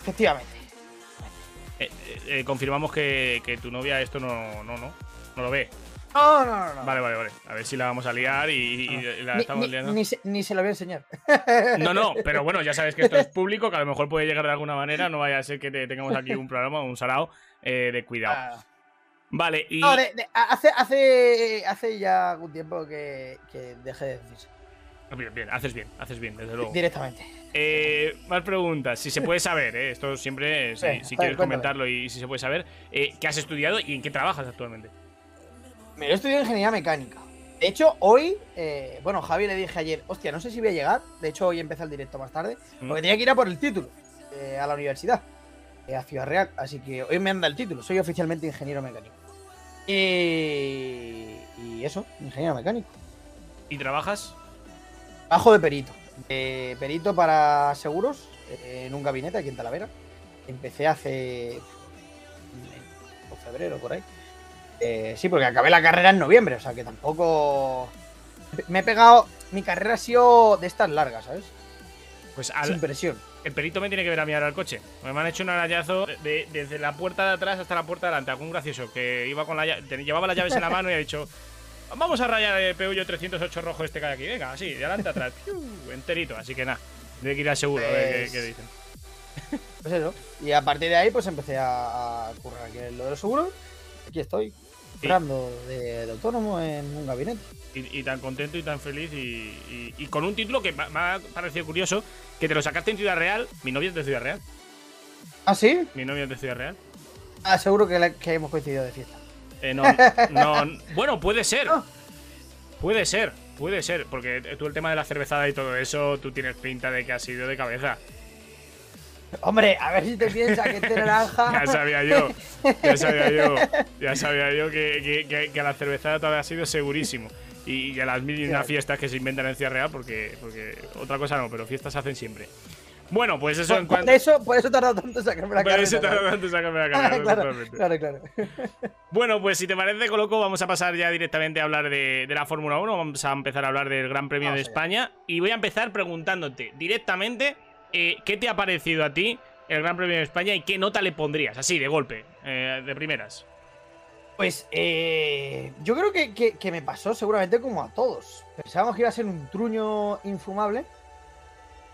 Efectivamente. Eh, eh, eh, confirmamos que, que tu novia esto no, no, no, no lo ve. No, no, no. no. Vale, vale, vale. A ver si la vamos a liar y, y- y la Ni, estamos ni- liando. ni se, ni se lo voy a enseñar. No, no, pero bueno, ya sabes que esto es [LAUGHS] público, que a lo mejor puede llegar de alguna manera. No vaya a ser que te- tengamos aquí un programa, un sarao eh, de cuidado. Ah. Vale, y. No, de- de- hace, hace, hace ya algún tiempo que, que dejé de decirse. Bien, bien, haces bien, haces bien, desde luego. Directamente. Eh, más preguntas, si se puede saber, eh, esto siempre, eh, si, quieres cuéntame. comentarlo y si se puede saber, eh, ¿qué has estudiado y en qué trabajas actualmente? Me lo estudié ingeniería mecánica. De hecho, hoy, eh, bueno, Javi le dije ayer, hostia, no sé si voy a llegar. De hecho, hoy empieza el directo más tarde. Mm. Porque tenía que ir a por el título a la universidad, a Ciudad Real. Así que hoy me anda el título. Soy oficialmente ingeniero mecánico. Y, y eso, ingeniero mecánico. ¿Y trabajas? Bajo de perito. De perito para seguros eh, en un gabinete aquí en Talavera. Empecé hace. en febrero, por ahí. Eh, sí, porque acabé la carrera en noviembre, o sea que tampoco. Me he pegado. Mi carrera ha sido de estas largas, ¿sabes? Pues al- Sin presión. el perito me tiene que ver a ahora el coche. Me han hecho un arañazo de- de- desde la puerta de atrás hasta la puerta de delante. Algún gracioso que iba con la lla- te- llevaba las llaves en la mano y ha dicho. Vamos a rayar el Peugeot 308 rojo este que hay aquí. Venga, así, de adelante atrás. [LAUGHS] Piu, enterito. Así que nada. Tiene que ir al seguro a ver qué, qué dicen. [LAUGHS] Pues eso. Y a partir de ahí, pues empecé a, a currar aquí en lo de los seguros. Aquí estoy, currando de, de autónomo en un gabinete. Y, y tan contento y tan feliz y, y- y con un título que me me ha parecido curioso, que te lo sacaste en Ciudad Real. Mi novia es de Ciudad Real. ¿Ah, sí? Mi novia es de Ciudad Real. Ah, seguro que, la- que hemos coincidido de fiesta. Eh, no, no, bueno, puede ser. Puede ser, puede ser. Porque tú el tema de la cervezada y todo eso, tú tienes pinta de que has ido de cabeza. Hombre, a ver si te piensas que este naranja. [LAUGHS] Ya sabía yo, ya sabía yo, ya sabía yo que, que- que- que a la cervezada todavía ha sido segurísimo. Y, y a las mil y una fiestas que se inventan en Ciudad Real, porque, porque otra cosa no, pero fiestas se hacen siempre. Bueno, pues eso en Por, cuanto. por eso, por eso he tardado tanto en sacarme la Por carrera. eso te ¿sabes? tanto sacarme la carrera, claro, claro, claro. [LAUGHS] Bueno, pues si te parece, Coloco, vamos a pasar ya directamente a hablar de, de la Fórmula 1. Vamos a empezar a hablar del Gran Premio Vamos de allá. España. Y voy a empezar preguntándote directamente eh, qué te ha parecido a ti el Gran Premio de España y qué nota le pondrías, así, de golpe, eh, de primeras. Pues eh, yo creo que, que- que me pasó seguramente como a todos. Pensábamos que iba a ser un truño infumable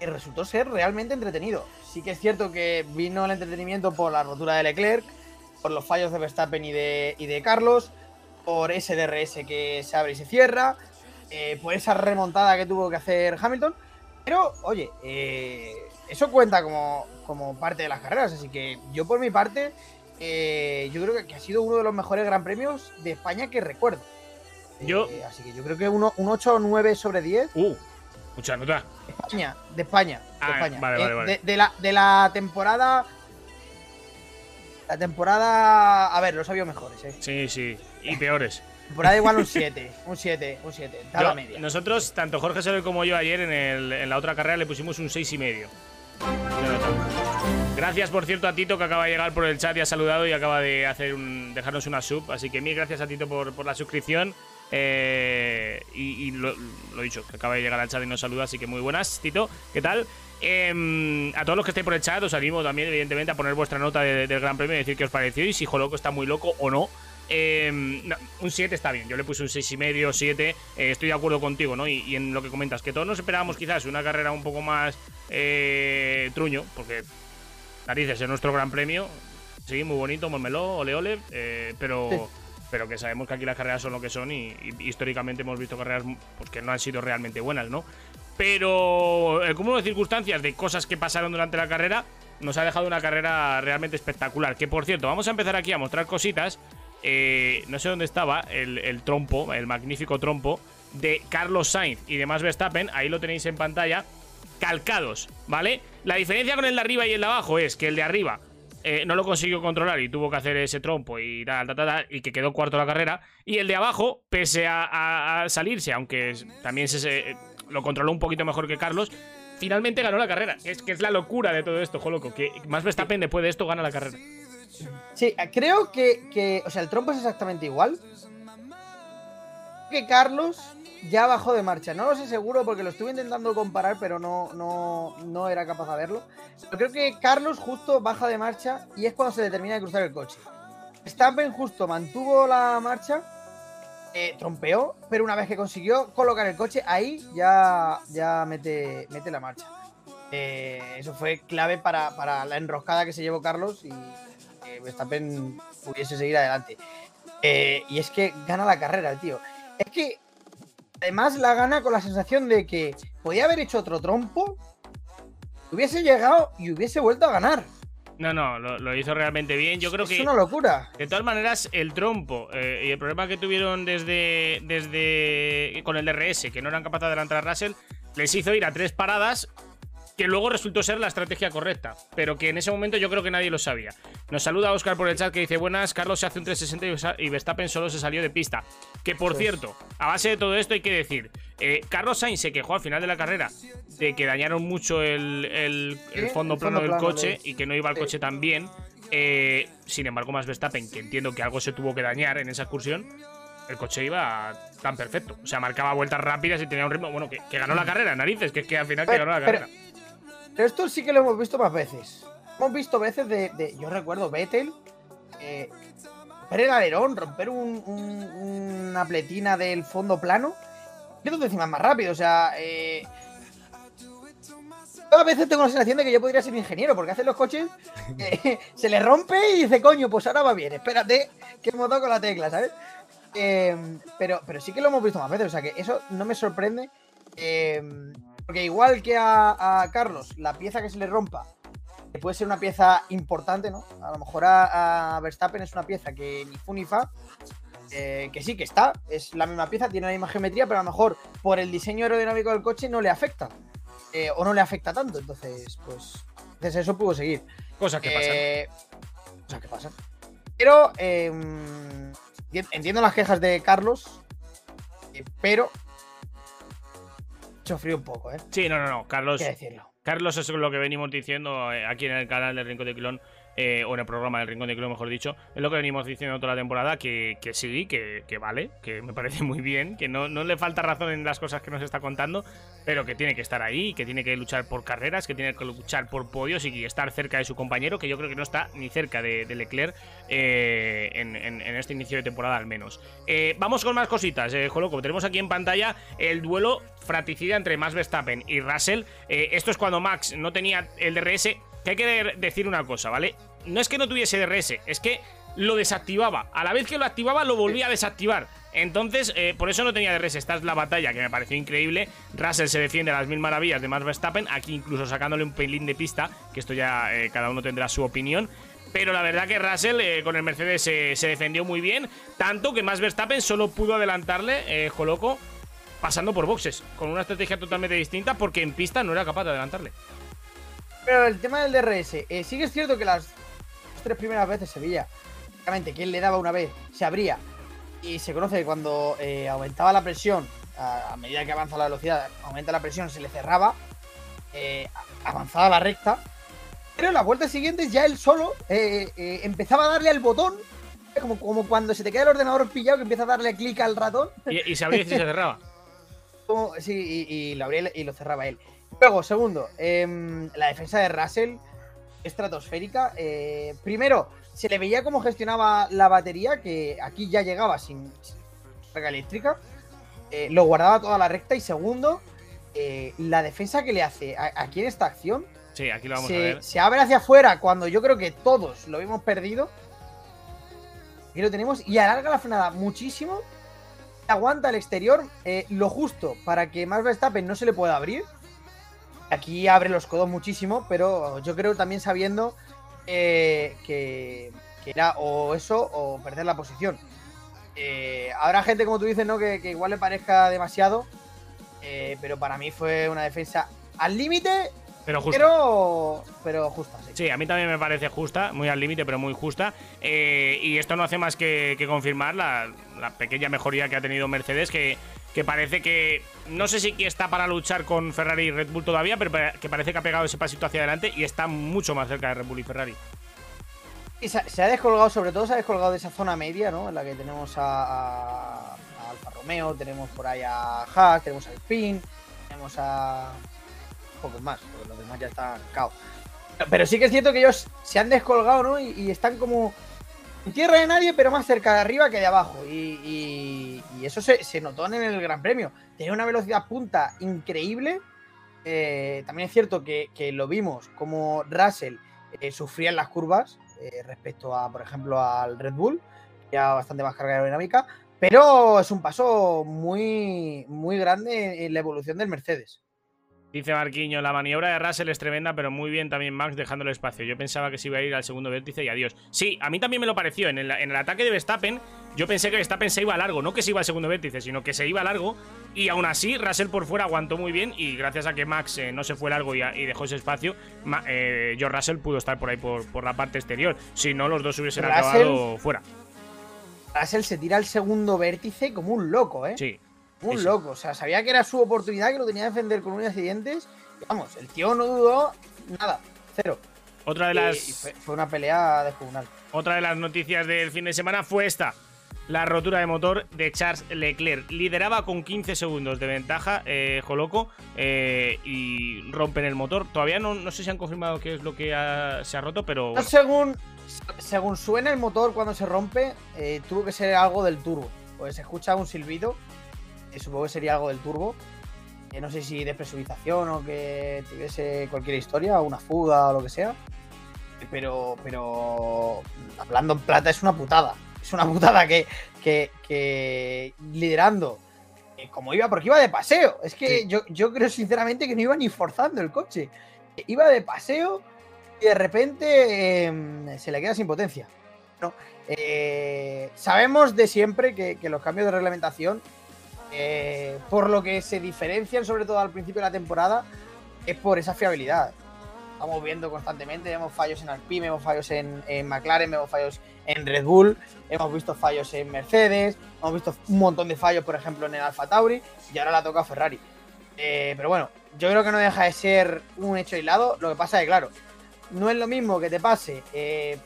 y resultó ser realmente entretenido. Sí que es cierto que vino el entretenimiento por la rotura de Leclerc, por los fallos de Verstappen y de, y de Carlos, por ese DRS que se abre y se cierra, eh, por esa remontada que tuvo que hacer Hamilton. Pero, oye, eh, eso cuenta como, como parte de las carreras, así que yo por mi parte eh, yo creo que, que ha sido uno de los mejores gran premios de España que recuerdo. Yo- así que yo creo que uno, un 8 o 9 sobre 10 Uh, mucha nota. de España, de España, de Ah, España. vale, Eh, vale, vale. De, de la, de la temporada. La temporada. A ver, los había mejores, eh. Sí, sí. Y peores. [LAUGHS] Temporada igual un 7, un 7, un 7. Está la media. nosotros, tanto Jorge Soler como yo ayer en, el- en la otra carrera le pusimos un 6 y medio. de. Gracias, por cierto, a Tito que acaba de llegar por el chat y ha saludado y acaba de hacer un, dejarnos una sub. Así que mil gracias a Tito por, por la suscripción. Eh, y y lo, lo dicho, que acaba de llegar al chat y nos saluda. Así que muy buenas, Tito. ¿Qué tal? Em, a todos los que estéis por el chat, os animo también, evidentemente, a poner vuestra nota de- del Gran Premio y decir qué os pareció y si Joloco está muy loco o no. Em, un 7 está bien, yo le puse un 6,5, 7. eh, estoy de acuerdo contigo, ¿no? Y, en lo que comentas, que todos nos esperábamos quizás una carrera un poco más eh, truño, porque narices es nuestro gran premio. Sí, muy bonito, Mormeló, ole ole, eh, pero. Pero que sabemos que aquí las carreras son lo que son y, históricamente hemos visto carreras pues, que no han sido realmente buenas, ¿no? Pero el cúmulo de circunstancias, de cosas que pasaron durante la carrera, nos ha dejado una carrera realmente espectacular. Que por cierto, vamos a empezar aquí a mostrar cositas. Eh, no sé dónde estaba el, el trompo, el magnífico trompo de Carlos Sainz y demás Verstappen. Ahí lo tenéis en pantalla calcados, ¿vale? La diferencia con el de arriba y el de abajo es que el de arriba eh, no lo consiguió controlar y tuvo que hacer ese trompo y tal, tal, tal, tal, y que quedó cuarto la carrera. Y el de abajo, pese a, salirse, aunque también se, se- lo controló un poquito mejor que Carlos, finalmente ganó la carrera. Es que es la locura de todo esto, loco, que más Verstappen después de esto gana la carrera. Sí, creo que, que- O sea, el trompo es exactamente igual. Que Carlos ya bajó de marcha. No lo sé seguro porque lo estuve intentando comparar, pero no, no, no era capaz de verlo. Pero creo que Carlos justo baja de marcha y es cuando se le termina de cruzar el coche. Verstappen justo mantuvo la marcha, eh, trompeó, pero una vez que consiguió colocar el coche, ahí ya, ya mete, mete la marcha. Eh, eso fue clave para, para la enroscada que se llevó Carlos y que Verstappen pudiese seguir adelante. Eh, y es que gana la carrera tío. Es que además la gana con la sensación de que podía haber hecho otro trompo, hubiese llegado y hubiese vuelto a ganar. No, no, lo, lo hizo realmente bien. Yo creo es que. una locura. De todas maneras, el trompo eh, y el problema que tuvieron desde, desde con el DRS, que no eran capaces de adelantar a Russell, les hizo ir a tres paradas, que luego resultó ser la estrategia correcta, pero que en ese momento yo creo que nadie lo sabía. Nos saluda Oscar por el chat que dice, buenas, Carlos se hace un 360 y Verstappen solo se salió de pista. Que por cierto, a base de todo esto hay que decir, eh, Carlos Sainz se quejó al final de la carrera de que dañaron mucho el, el- el Sí, fondo el plano fondo del plano coche y que no iba el coche tan bien. Eh, sin embargo, más Verstappen, que entiendo que algo se tuvo que dañar en esa excursión, el coche iba tan perfecto. O sea, marcaba vueltas rápidas y tenía un ritmo. Bueno, que, que ganó la carrera, narices, que es que al final que ganó la pero- carrera. Pero esto sí que lo hemos visto más veces. Hemos visto veces de. de- yo recuerdo Vettel. eh, romper el alerón, romper un- un- una pletina del fondo plano. Y dos décimas más rápido. O sea. Eh, a veces tengo la sensación de que yo podría ser ingeniero, porque hacen los coches, [LAUGHS] eh, se le rompe y dice, coño, pues ahora va bien, espérate, que hemos dado con la tecla, ¿sabes? Eh, pero, pero sí que lo hemos visto más veces, o sea que eso no me sorprende. eh, porque igual que a, a Carlos, la pieza que se le rompa que puede ser una pieza importante, ¿no? A lo mejor a, a Verstappen es una pieza que ni fu ni fa, eh, que sí que está, es la misma pieza, tiene la misma geometría, pero a lo mejor por el diseño aerodinámico del coche no le afecta. eh, o no le afecta tanto, entonces, pues, entonces eso pudo seguir. Cosas que pasan. Eh, Cosas que pasan. Pero enti- entiendo las quejas de Carlos, eh, pero sufrió un poco, ¿eh? Sí, no, no, no. Carlos, Hay que decirlo. Carlos, eso es lo que venimos diciendo eh, aquí en el canal del Rincón de Clon, eh, o en el programa del Rincón de Clon, mejor dicho. Es lo que venimos diciendo toda la temporada, que, que sí, que, que vale, que me parece muy bien, que no, no le falta razón en las cosas que nos está contando, pero que tiene que estar ahí, que tiene que luchar por carreras, que tiene que luchar por podios y estar cerca de su compañero, que yo creo que no está ni cerca de, Leclerc eh, en, este inicio de temporada al menos. Eh, vamos con más cositas, eh, Joloco. Tenemos aquí en pantalla el duelo fratricida entre Max Verstappen y Russell. Eh, esto es cuando Max no tenía el DRS. Que hay que de- decir una cosa, ¿vale? No es que no tuviese DRS, es que lo desactivaba. A la vez que lo activaba, lo volvía a desactivar. Entonces, eh, por eso no tenía DRS. Esta es la batalla que me pareció increíble. Russell se defiende a las mil maravillas de Max Verstappen. Aquí incluso sacándole un pelín de pista. Que esto ya eh, cada uno tendrá su opinión. Pero la verdad que Russell eh, con el Mercedes se, defendió muy bien. Tanto que Max Verstappen solo pudo adelantarle, Joloco, pasando por boxes. Con una estrategia totalmente distinta porque en pista no era capaz de adelantarle. Pero el tema del DRS, eh, sí que es cierto que las tres primeras veces se veía, básicamente, que él le daba una vez, se abría. Y se conoce que cuando eh, aumentaba la presión, a, a medida que avanza la velocidad, aumenta la presión, se le cerraba, eh, avanzaba la recta. Pero en las vueltas siguientes ya él solo eh, empezaba a darle al botón, como, como cuando se te queda el ordenador pillado que empieza a darle clic al ratón. Y, y se abría y se cerraba. [LAUGHS] Como- sí, y, y lo abría y lo cerraba él. Luego, segundo, em, la defensa de Russell, estratosférica. Eh, primero, se le veía cómo gestionaba la batería, que aquí ya llegaba sin, sin carga eléctrica. Eh, lo guardaba toda la recta. Y segundo, eh, la defensa que le hace a- aquí en esta acción. Sí, aquí lo vamos a Se, ver. se abre hacia afuera cuando yo creo que todos lo hemos perdido. Aquí lo tenemos. Y alarga la frenada muchísimo. Aguanta el exterior lo justo para que Max Verstappen no se le pueda abrir. Aquí abre los codos muchísimo, pero yo creo también sabiendo eh, que, que era o eso o perder la posición. Eh, habrá gente, como tú dices, ¿no? que, que igual le parezca demasiado, eh, pero para mí fue una defensa al límite, Pero justo. pero, pero justa. sí. Sí, a mí también me parece justa, muy al límite, pero muy justa. Eh, y esto no hace más que, que confirmar la, la pequeña mejoría que ha tenido Mercedes, que, que parece que no sé si está para luchar con Ferrari y Red Bull todavía, pero que parece que ha pegado ese pasito hacia adelante y está mucho más cerca de Red Bull y Ferrari. Y se, ha descolgado, sobre todo se ha descolgado de esa zona media, ¿no? En la que tenemos a, Alfa Romeo, tenemos por ahí a Haas, tenemos a Alpine, tenemos a. Pocos más, porque los demás ya están caos. Pero, sí que es cierto que ellos se han descolgado, ¿no? Y están como en tierra de nadie, pero más cerca de arriba que de abajo. Y, eso se, notó en el Gran Premio. Tenía una velocidad punta increíble. Eh, también es cierto que, que lo vimos como Russell eh, sufría en las curvas eh, respecto a, por ejemplo, al Red Bull, que era bastante más carga aerodinámica, pero es un paso muy, muy grande en la evolución del Mercedes. Dice Marquiño, la maniobra de Russell es tremenda, pero muy bien también Max dejándole espacio. Yo pensaba que se iba a ir al segundo vértice y adiós. Sí, a mí también me lo pareció. En el, en el ataque de Verstappen, yo pensé que Verstappen se iba a largo. No que se iba al segundo vértice, sino que se iba a largo. Y aún así, Russell por fuera aguantó muy bien. Y gracias a que Max eh, no se fue largo y, a- y dejó ese espacio, Ma- eh, George Russell pudo estar por ahí por, por la parte exterior. Si no, los dos hubiesen Russell- acabado fuera. Russell se tira al segundo vértice como un loco, ¿eh? Sí. Un sí, loco. O sea, sabía que era su oportunidad, que lo tenía que defender con uñas y dientes. Y vamos, el tío no dudó nada, cero. Otra de las. y fue, fue una pelea descomunal. Otra de las noticias del fin de semana fue esta. La rotura de motor de Charles Leclerc. Lideraba con 15 segundos de ventaja, eh, Joloco, eh, y rompen el motor. Todavía no, no sé si han confirmado qué es lo que ha- se ha roto, pero bueno, según, según suena el motor cuando se rompe, eh, tuvo que ser algo del turbo. Pues se escucha un silbido, supongo que sería algo del turbo. Eh, no sé si de presurización o que tuviese cualquier historia, una fuga o lo que sea. Pero, pero hablando en plata es una putada. Es una putada que, que, que liderando eh, como iba, porque iba de paseo. Es que Sí. yo, yo creo sinceramente que no iba ni forzando el coche. Iba de paseo y de repente eh, se le queda sin potencia. ¿no? Eh, sabemos de siempre que, que los cambios de reglamentación, eh, por lo que se diferencian sobre todo al principio de la temporada, es por esa fiabilidad. Estamos viendo constantemente, vemos fallos en Alpine, vemos fallos en, en McLaren, vemos fallos en Red Bull, hemos visto fallos en Mercedes, hemos visto un montón de fallos, por ejemplo, en el Alfa Tauri, y ahora la toca a Ferrari. Eh, pero bueno, yo creo que no deja de ser un hecho aislado. Lo que pasa es que, claro, no es lo mismo que te pase eh,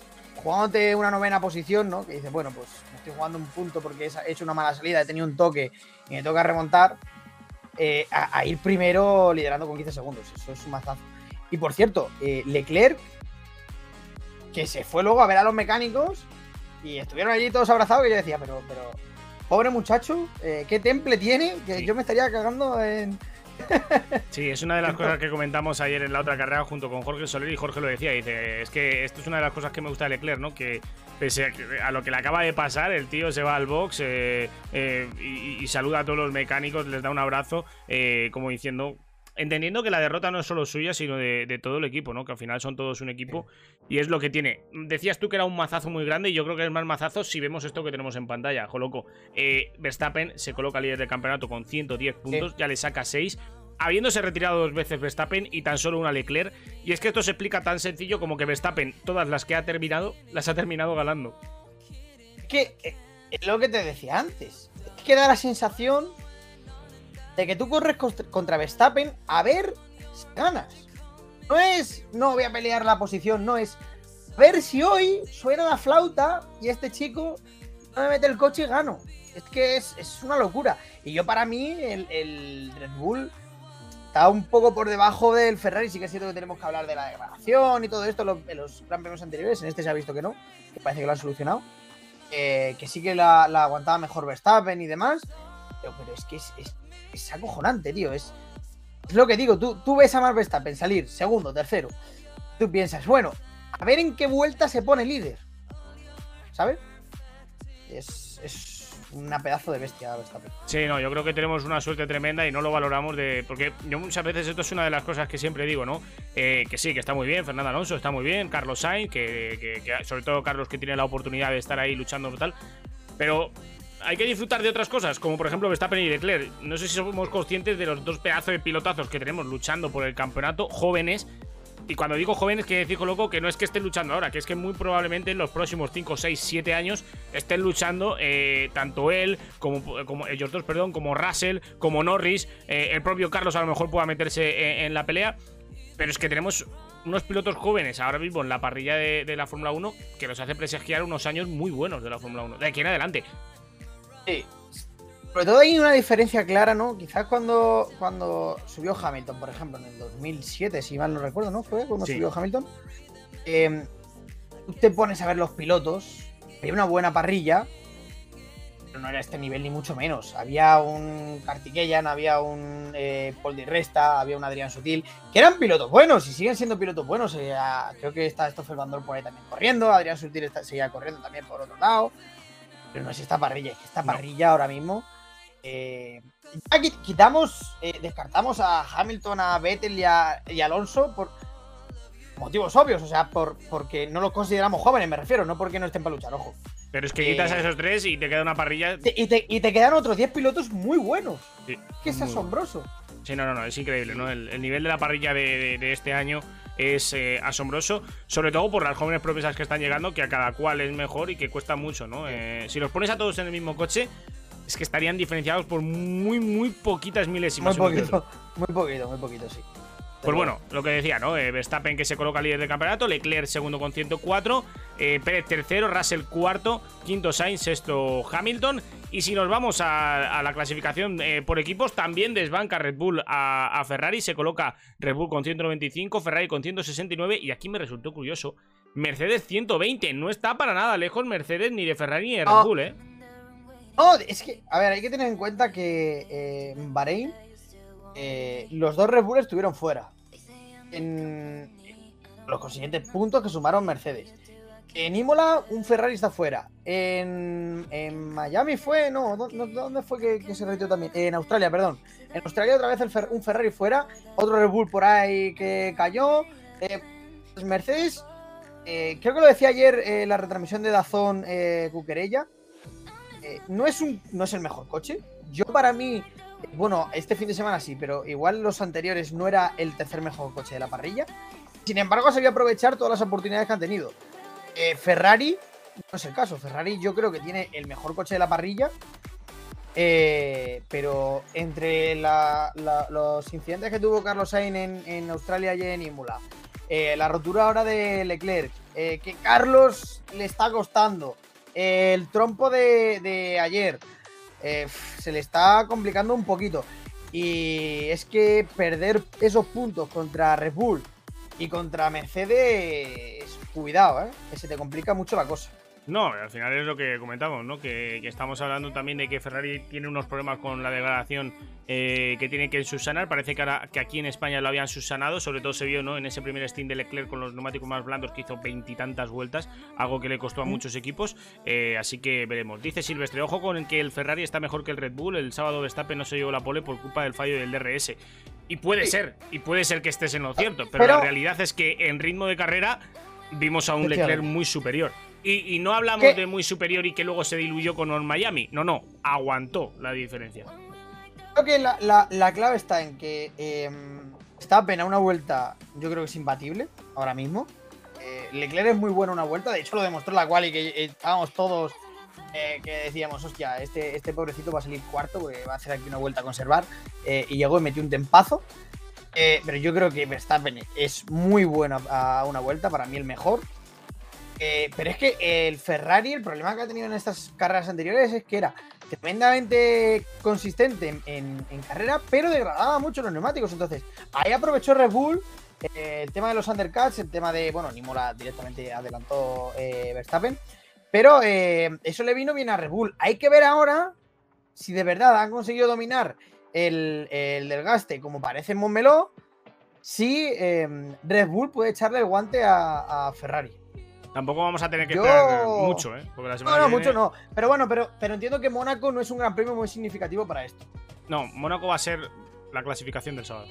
jugándote una novena posición, ¿no? Que dices, bueno, pues estoy jugando un punto porque he hecho una mala salida, he tenido un toque y me toca remontar, eh, a, a ir primero liderando con 15 segundos. Eso es un mazazo. Y por cierto, eh, Leclerc, que se fue luego a ver a los mecánicos y estuvieron allí todos abrazados y yo decía, pero, pero, pobre muchacho, eh, ¿qué temple tiene? Que Sí. yo me estaría cagando en... [LAUGHS] Sí, es una de las cosas que comentamos ayer en la otra carrera junto con Jorge Soler y Jorge lo decía, dice, es que esto es una de las cosas que me gusta de Leclerc, ¿no? Que pese a, lo que le acaba de pasar, el tío se va al box eh, eh, y, y saluda a todos los mecánicos, les da un abrazo, eh, como diciendo, entendiendo que la derrota no es solo suya, sino de, de todo el equipo, ¿no? Que al final son todos un equipo y es lo que tiene. Decías tú que era un mazazo muy grande y yo creo que es más mazazo si vemos esto que tenemos en pantalla, Joloco. Eh, Verstappen se coloca líder del campeonato con 110 puntos, ya le saca 6. Habiéndose retirado dos veces Verstappen y tan solo una Leclerc. Y es que esto se explica tan sencillo como que Verstappen, todas las que ha terminado, las ha terminado ganando. Es que eh, es lo que te decía antes. Es que da la sensación de que tú corres contra- Verstappen a ver si ganas. No es, no voy a pelear la posición, no es ver si hoy suena la flauta y este chico no me mete el coche y gano. Es que es, es una locura. Y yo para mí el, Red Bull está un poco por debajo del Ferrari. Sí que es cierto que tenemos que hablar de la degradación y todo esto en los Gran Premios anteriores. En este se ha visto que no, que parece que lo han solucionado. Eh, que sí que la, la aguantaba mejor Verstappen y demás. Pero, es que es- es acojonante, tío. Es, lo que digo. Tú, tú ves a Max Verstappen salir segundo, tercero. Tú piensas, bueno, a ver en qué vuelta se pone líder. ¿Sabes? Es, es una pedazo de bestia Verstappen. Sí, no, yo creo que tenemos una suerte tremenda y no lo valoramos de. Porque yo muchas veces esto es una de las cosas que siempre digo, ¿no? Eh, que sí, que está muy bien, Fernando Alonso está muy bien, Carlos Sainz, que, sobre todo Carlos que tiene la oportunidad de estar ahí luchando tal. Pero hay que disfrutar de otras cosas, como por ejemplo Verstappen y Leclerc. No sé si somos conscientes de los dos pedazos de pilotazos que tenemos luchando por el campeonato, jóvenes. Y cuando digo jóvenes, quiere decir, loco, que no es que estén luchando ahora, que es que muy probablemente en los próximos 5, 6, 7 años estén luchando eh, tanto él, como, como ellos dos, perdón, como Russell, como Norris, eh, el propio Carlos a lo mejor pueda meterse en, en la pelea. Pero es que tenemos unos pilotos jóvenes ahora mismo en la parrilla de, la Fórmula 1 que nos hace presagiar unos años muy buenos de la Fórmula 1. De aquí en adelante. Sí. Sobre todo hay una diferencia clara, ¿no? Quizás cuando, cuando subió Hamilton, por ejemplo, en el 2007, si mal no recuerdo, ¿no? Fue cuando Sí. subió Hamilton. Eh, tú te pones a ver los pilotos, había una buena parrilla, pero no era este nivel ni mucho menos. Había un Kartikeyan, había un eh, Paul Di Resta, había un Adrián Sutil, que eran pilotos buenos y siguen siendo pilotos buenos. Eh, creo que está Stoffel Van Dorn por ahí también corriendo, Adrián Sutil está- seguía corriendo también por otro lado. Pero no es esta parrilla, es que esta No. parrilla ahora mismo. eh, ya quitamos, eh, descartamos a Hamilton, a Vettel y a, y Alonso por motivos obvios, o sea, por, porque no los consideramos jóvenes, me refiero, no porque no estén para luchar, ojo. Pero es que Eh, quitas a esos tres y te queda una parrilla. Te- y, te, y te quedan otros 10 pilotos muy buenos. Sí, Que es muy asombroso. Sí, no, no, no, es increíble, ¿no? El, el nivel de la parrilla de, de- de este año es eh, asombroso, sobre todo por las jóvenes promesas que están llegando, que a cada cual es mejor y que cuesta mucho, ¿no? Eh, si los pones a todos en el mismo coche, es que estarían diferenciados por muy, muy poquitas Muy milésimas. otro. poquito, muy poquito, muy poquito, sí. Pues bueno, lo que decía, ¿no? Eh, Verstappen que se coloca líder del campeonato, Leclerc segundo con 104, eh, Pérez tercero, Russell cuarto, quinto Sainz, sexto Hamilton. Y si nos vamos a, a la clasificación eh, por equipos, también desbanca Red Bull a, a Ferrari, se coloca Red Bull con 195, Ferrari con 169 y aquí me resultó curioso. Mercedes 120, no está para nada lejos Mercedes ni de Ferrari ni de Red No. Bull, ¿eh? No, es que, a ver, hay que tener en cuenta que eh, en Bahrein eh, los dos Red Bull estuvieron fuera. En los consiguientes puntos que sumaron Mercedes. En Imola, un Ferrari está fuera. En, Miami fue, no, ¿dó- no, ¿dónde fue que, se retiró también? En Australia, perdón. En Australia otra vez un Ferrari fuera, otro Red Bull por ahí que cayó. Eh, pues Mercedes, eh, creo que lo decía ayer eh, la retransmisión de Dazón eh, Cuquerella. no, es un, no es el mejor coche. Yo para mí, bueno, este fin de semana sí, pero igual los anteriores no era el tercer mejor coche de la parrilla. Sin embargo, se sabía aprovechar todas las oportunidades que han tenido. Eh, Ferrari, no es el caso. Ferrari yo creo que tiene el mejor coche de la parrilla. Eh, pero entre los incidentes que tuvo Carlos Sainz en, Australia y en Imola, eh, la rotura ahora de Leclerc, que Carlos le está costando, el trompo de, de ayer, se le está complicando un poquito. Y es que perder esos puntos contra Red Bull y contra Mercedes, cuidado, ¿eh? que se te complica mucho la cosa. No, al final es lo que comentamos, ¿no? Que, que estamos hablando también de que Ferrari tiene unos problemas con la degradación eh, que tiene que subsanar. Parece que, ahora, que aquí en España lo habían subsanado, sobre todo se vio, ¿no? En ese primer Steam de Leclerc con los neumáticos más blandos que hizo veintitantas vueltas, algo que le costó a muchos equipos. eh, así que veremos. Dice Silvestre, ojo con el que el Ferrari está mejor que el Red Bull. El sábado Verstappen no se llevó la pole por culpa del fallo del DRS. Y puede ser, y puede ser que estés en lo cierto, pero, Pero- la realidad es que en ritmo de carrera vimos a un Leclerc muy superior. Y, y no hablamos ¿Qué? de muy superior y que luego se diluyó con el Miami. No, no, aguantó la diferencia. Creo que la, la- la clave está en que eh, Verstappen a una vuelta, yo creo que es imbatible ahora mismo. Eh, Leclerc es muy bueno una vuelta, de hecho lo demostró la cual y que eh, estábamos todos eh, que decíamos, hostia, este, este pobrecito va a salir cuarto porque va a hacer aquí una vuelta a conservar. eh, y llegó y metió un tempazo. Eh, pero yo creo que Verstappen es muy bueno a una vuelta, para mí el mejor. Eh, pero es que el Ferrari, el problema que ha tenido en estas carreras anteriores es que era tremendamente consistente en, carrera, pero degradaba mucho los neumáticos. Entonces, ahí aprovechó Red Bull eh, el tema de los undercuts, el tema de, bueno, Nimola directamente adelantó Verstappen, pero eso le vino bien a Red Bull. Hay que ver ahora si de verdad han conseguido dominar el, el desgaste como parece en Montmeló, si eh, Red Bull puede echarle el guante a, a Ferrari. Tampoco vamos a tener que Yo- esperar mucho, ¿eh? Porque la semana No, no, mucho no. Pero bueno, pero, pero entiendo que Mónaco no es un gran premio muy significativo para esto. No, Mónaco va a ser la clasificación del sábado.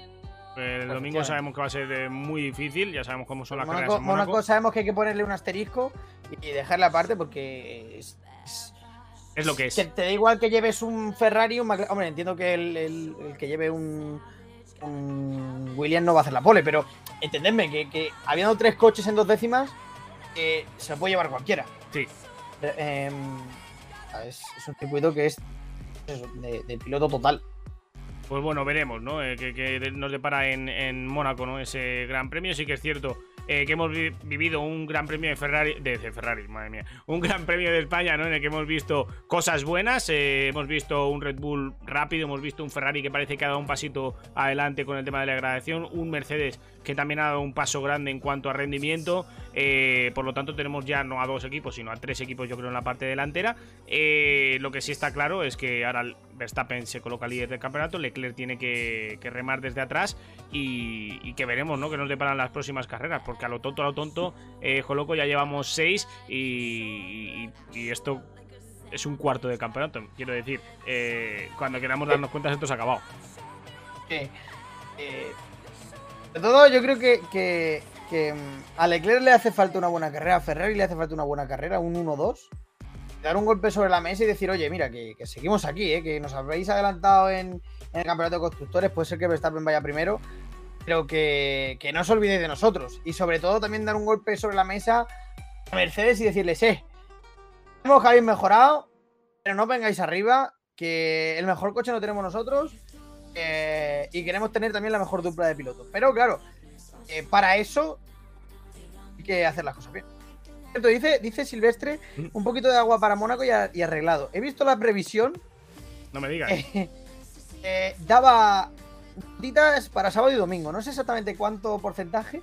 El domingo sabemos que va a ser muy difícil, ya sabemos cómo son las carreras Mónaco, en Mónaco. Mónaco sabemos que hay que ponerle un asterisco y dejarle aparte porque es, lo que es. que te da igual que lleves un Ferrari, un McLaren. Hombre, entiendo que el, el- el que lleve un, un Williams no va a hacer la pole, pero entendedme que, que habiendo tres coches en dos décimas, eh, se lo puede llevar cualquiera. Sí. Eh, em, es, es un circuito que es eso, de, de piloto total. Pues bueno, veremos, ¿no? Eh, que, que nos depara en, en Mónaco, ¿no? Ese gran premio. Sí que es cierto eh, que hemos vi- vivido un gran premio de Ferrari, de, Ferrari, madre mía, un gran premio de España, ¿no? En el que hemos visto cosas buenas, eh, hemos visto un Red Bull rápido, hemos visto un Ferrari que parece que ha dado un pasito adelante con el tema de la degradación, un Mercedes que también ha dado un paso grande en cuanto a rendimiento, eh, por lo tanto tenemos ya no a dos equipos, sino a tres equipos yo creo en la parte delantera. Eh, lo que sí está claro es que ahora Verstappen se coloca líder del campeonato, Leclerc tiene que, remar desde atrás y, que veremos, ¿no? Que nos deparan las próximas carreras, porque a lo tonto, a lo tonto, eh, Joloco ya llevamos seis y, esto es un cuarto de campeonato, quiero decir. eh, cuando queramos darnos cuenta, esto se ha acabado. eh, de todo, yo creo que, que- que, mm, a Leclerc le hace falta una buena carrera, a Ferrari le hace falta una buena carrera, un 1-2. Dar un golpe sobre la mesa y decir, oye, mira, que, seguimos aquí, eh, que nos habéis adelantado en, el campeonato de constructores, puede ser que Verstappen vaya primero, pero que, que no os olvidéis de nosotros. Y sobre todo también dar un golpe sobre la mesa a Mercedes y decirles, eh, sabemos que habéis mejorado, pero no vengáis arriba, que el mejor coche no tenemos nosotros eh, y queremos tener también la mejor dupla de pilotos. Pero claro, eh, para eso hay que hacer las cosas bien. Cierto, Dice, dice Silvestre, Mm. un poquito de agua para Mónaco y, a- y arreglado. He visto la previsión, No me digas. eh, [LAUGHS] daba gotitas para sábado y domingo. No sé exactamente cuánto porcentaje,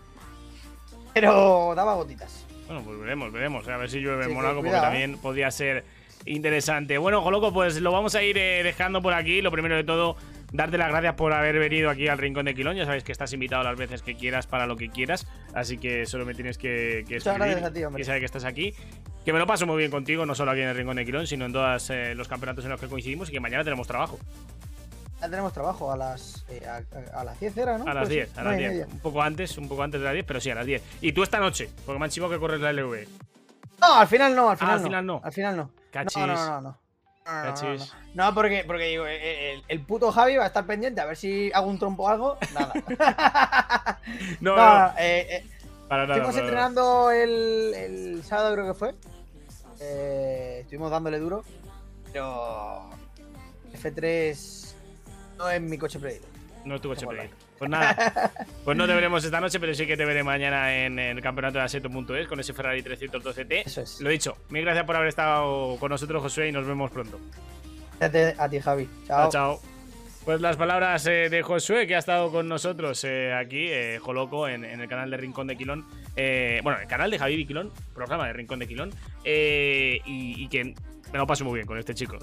pero daba gotitas. Bueno, pues veremos, veremos. A ver si llueve en Mónaco, porque también podría ser interesante. Bueno, Joloco, pues lo vamos a ir dejando por aquí. Lo primero de todo, darte las gracias por haber venido aquí al Rincón de Quilón. Ya sabes que estás invitado las veces que quieras para lo que quieras. Así que solo me tienes que, que Muchas escribir gracias a ti, hombre. y saber que estás aquí. Que me lo paso muy bien contigo, no solo aquí en el Rincón de Quilón, sino en todos eh, los campeonatos en los que coincidimos y que mañana tenemos trabajo. Ya tenemos trabajo a las, eh, a, a- a las 10 era, ¿no? A las Pues sí, 10, a las nueve y 10. media. Un poco antes, un poco antes de las 10, pero sí, a las 10. Y tú esta noche, porque me han chivado que corres la LV. No, al final no, al final, al no. final no. Al final no. Cachis. No, no, no, no. No, Cachis. porque, porque digo, eh, el, el puto Javi va a estar pendiente a ver si hago un trompo o algo. Nada. No, [LAUGHS] No, no, no, eh, eh, para nada. estuvimos para nada. entrenando el, el sábado, creo que fue. Eh, estuvimos dándole duro. Pero. F3 no es mi coche predilecto. No es tu coche predilecto. Pues nada, pues no te veremos esta noche, pero sí que te veré mañana en el campeonato de Aseto.es con ese Ferrari 312T. Eso es. Lo dicho, mil gracias por haber estado con nosotros, Josué, y nos vemos pronto. Gracias a ti, Javi. Chao, Chao. chao. Pues las palabras eh, de Josué, que ha estado con nosotros eh, aquí, eh, Joloco, en, en el canal de Rincón de Quilón. Eh, bueno, el canal de Javier y Quilón, programa de Rincón de Quilón. y, y que me lo paso muy bien con este chico.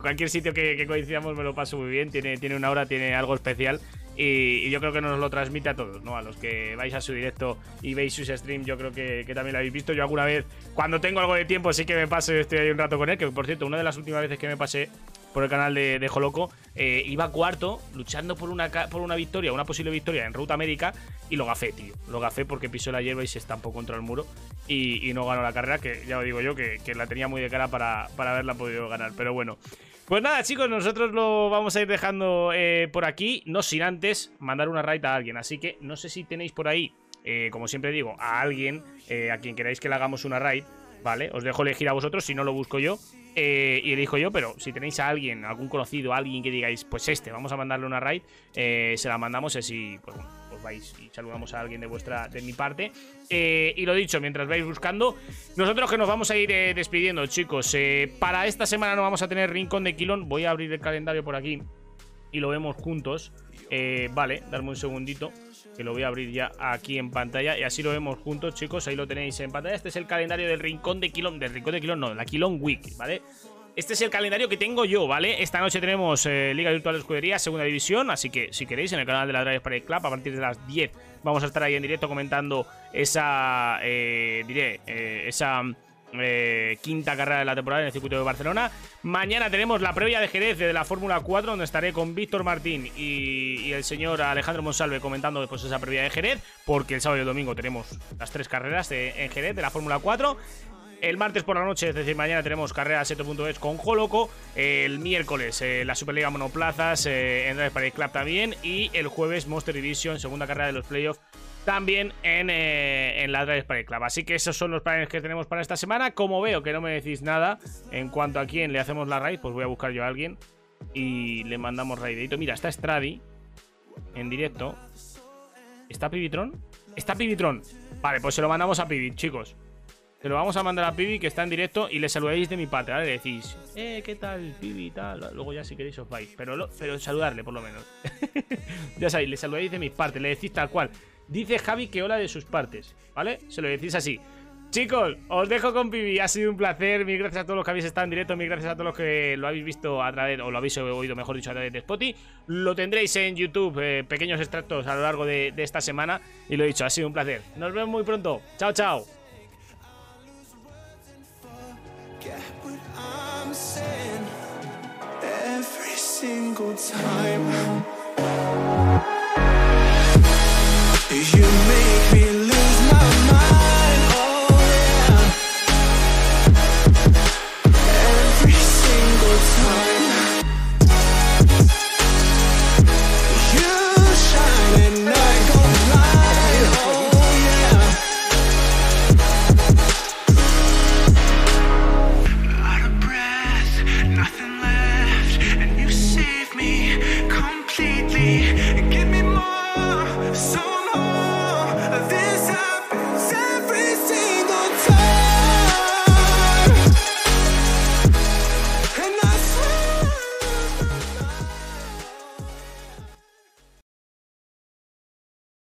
Cualquier sitio que, que coincidamos me lo paso muy bien. Tiene, tiene una hora, tiene algo especial. Y, y yo creo que nos lo transmite a todos, ¿no? A los que vais a su directo y veis sus streams, yo creo que, también lo habéis visto. Yo alguna vez, cuando tengo algo de tiempo, sí que me paso y estoy ahí un rato con él. Que por cierto, una de las últimas veces que me pasé por el canal de, de Joloco, eh, iba cuarto, luchando por una, por una victoria, una posible victoria en Ruta América, y lo gafé, tío. Lo gafé porque pisó la hierba y se estampó contra el muro y, y no ganó la carrera, que ya lo digo yo, que, que la tenía muy de cara para, para haberla podido ganar. Pero bueno. Pues nada, chicos, nosotros lo vamos a ir dejando eh, por aquí, no sin antes mandar una raid a alguien. Así que no sé si tenéis por ahí, eh, como siempre digo, a alguien eh, a quien queráis que le hagamos una raid, ¿vale? Os dejo elegir a vosotros, si no lo busco yo. eh, y elijo yo, pero si tenéis a alguien, algún conocido, alguien que digáis, pues este, vamos a mandarle una raid, eh, se la mandamos así, pues bueno, vais y saludamos a alguien de vuestra, de mi parte. Eh, y lo dicho, mientras vais buscando, nosotros que nos vamos a ir eh, despidiendo, chicos. eh, para esta semana no vamos a tener Rincón de Quilón. Voy a abrir el calendario por aquí y lo vemos juntos. Vale, darme un segundito. Que lo voy a abrir ya aquí en pantalla. Y así lo vemos juntos, chicos. Ahí lo tenéis en pantalla. Este es el calendario del Rincón de Quilón. Del Rincón de Quilón, no, la Quilón Week, ¿vale? Este es el calendario que tengo yo, ¿vale? Esta noche tenemos eh, Liga Virtual de Escudería, Segunda División. Así que si queréis, en el canal de la Drive Parade Club, a partir de las 10, vamos a estar ahí en directo comentando esa. eh, diré, eh, esa. eh, quinta carrera de la temporada en el circuito de Barcelona. Mañana tenemos la previa de Jerez de la Fórmula 4, donde estaré con Víctor Martín y, el señor Alejandro Monsalve comentando después esa previa de Jerez, porque el sábado y el domingo tenemos las tres carreras de- en Jerez de la Fórmula 4. El martes por la noche, es decir, mañana tenemos carrera seto.es con Joloco. El miércoles eh, la Superliga Monoplazas eh, en Drive Parade Club también. Y el jueves Monster Division, segunda carrera de los playoffs, también en, eh, en la Drive Parade Club. Así que esos son los planes que tenemos para esta semana. Como veo que no me decís nada en cuanto a quién le hacemos la raid, pues voy a buscar yo a alguien y le mandamos raidito. Mira, está Stradi en directo. ¿Está Pibitron? Está Pibitron. Vale, pues se lo mandamos a Pibi, chicos. Se lo vamos a mandar a Pibi que está en directo y le saludáis de mi parte, ¿vale? Le decís, eh, ¿qué tal, Pibi tal? Luego ya si queréis os vais. Pero, lo- pero saludarle por lo menos. [LAUGHS] ya sabéis, le saludáis de mis partes, le decís tal cual. Dice Javi que hola de sus partes, ¿vale? Se lo decís así. Chicos, os dejo con Pibi, ha sido un placer. Mil gracias a todos los que habéis estado en directo, mil gracias a todos los que lo habéis visto a través, o lo habéis oído, mejor dicho, a través de Spotify. Lo tendréis en YouTube, eh, pequeños extractos a lo largo de, de esta semana. Y lo dicho, ha sido un placer. Nos vemos muy pronto. Chao, chao. I'm saying every single time.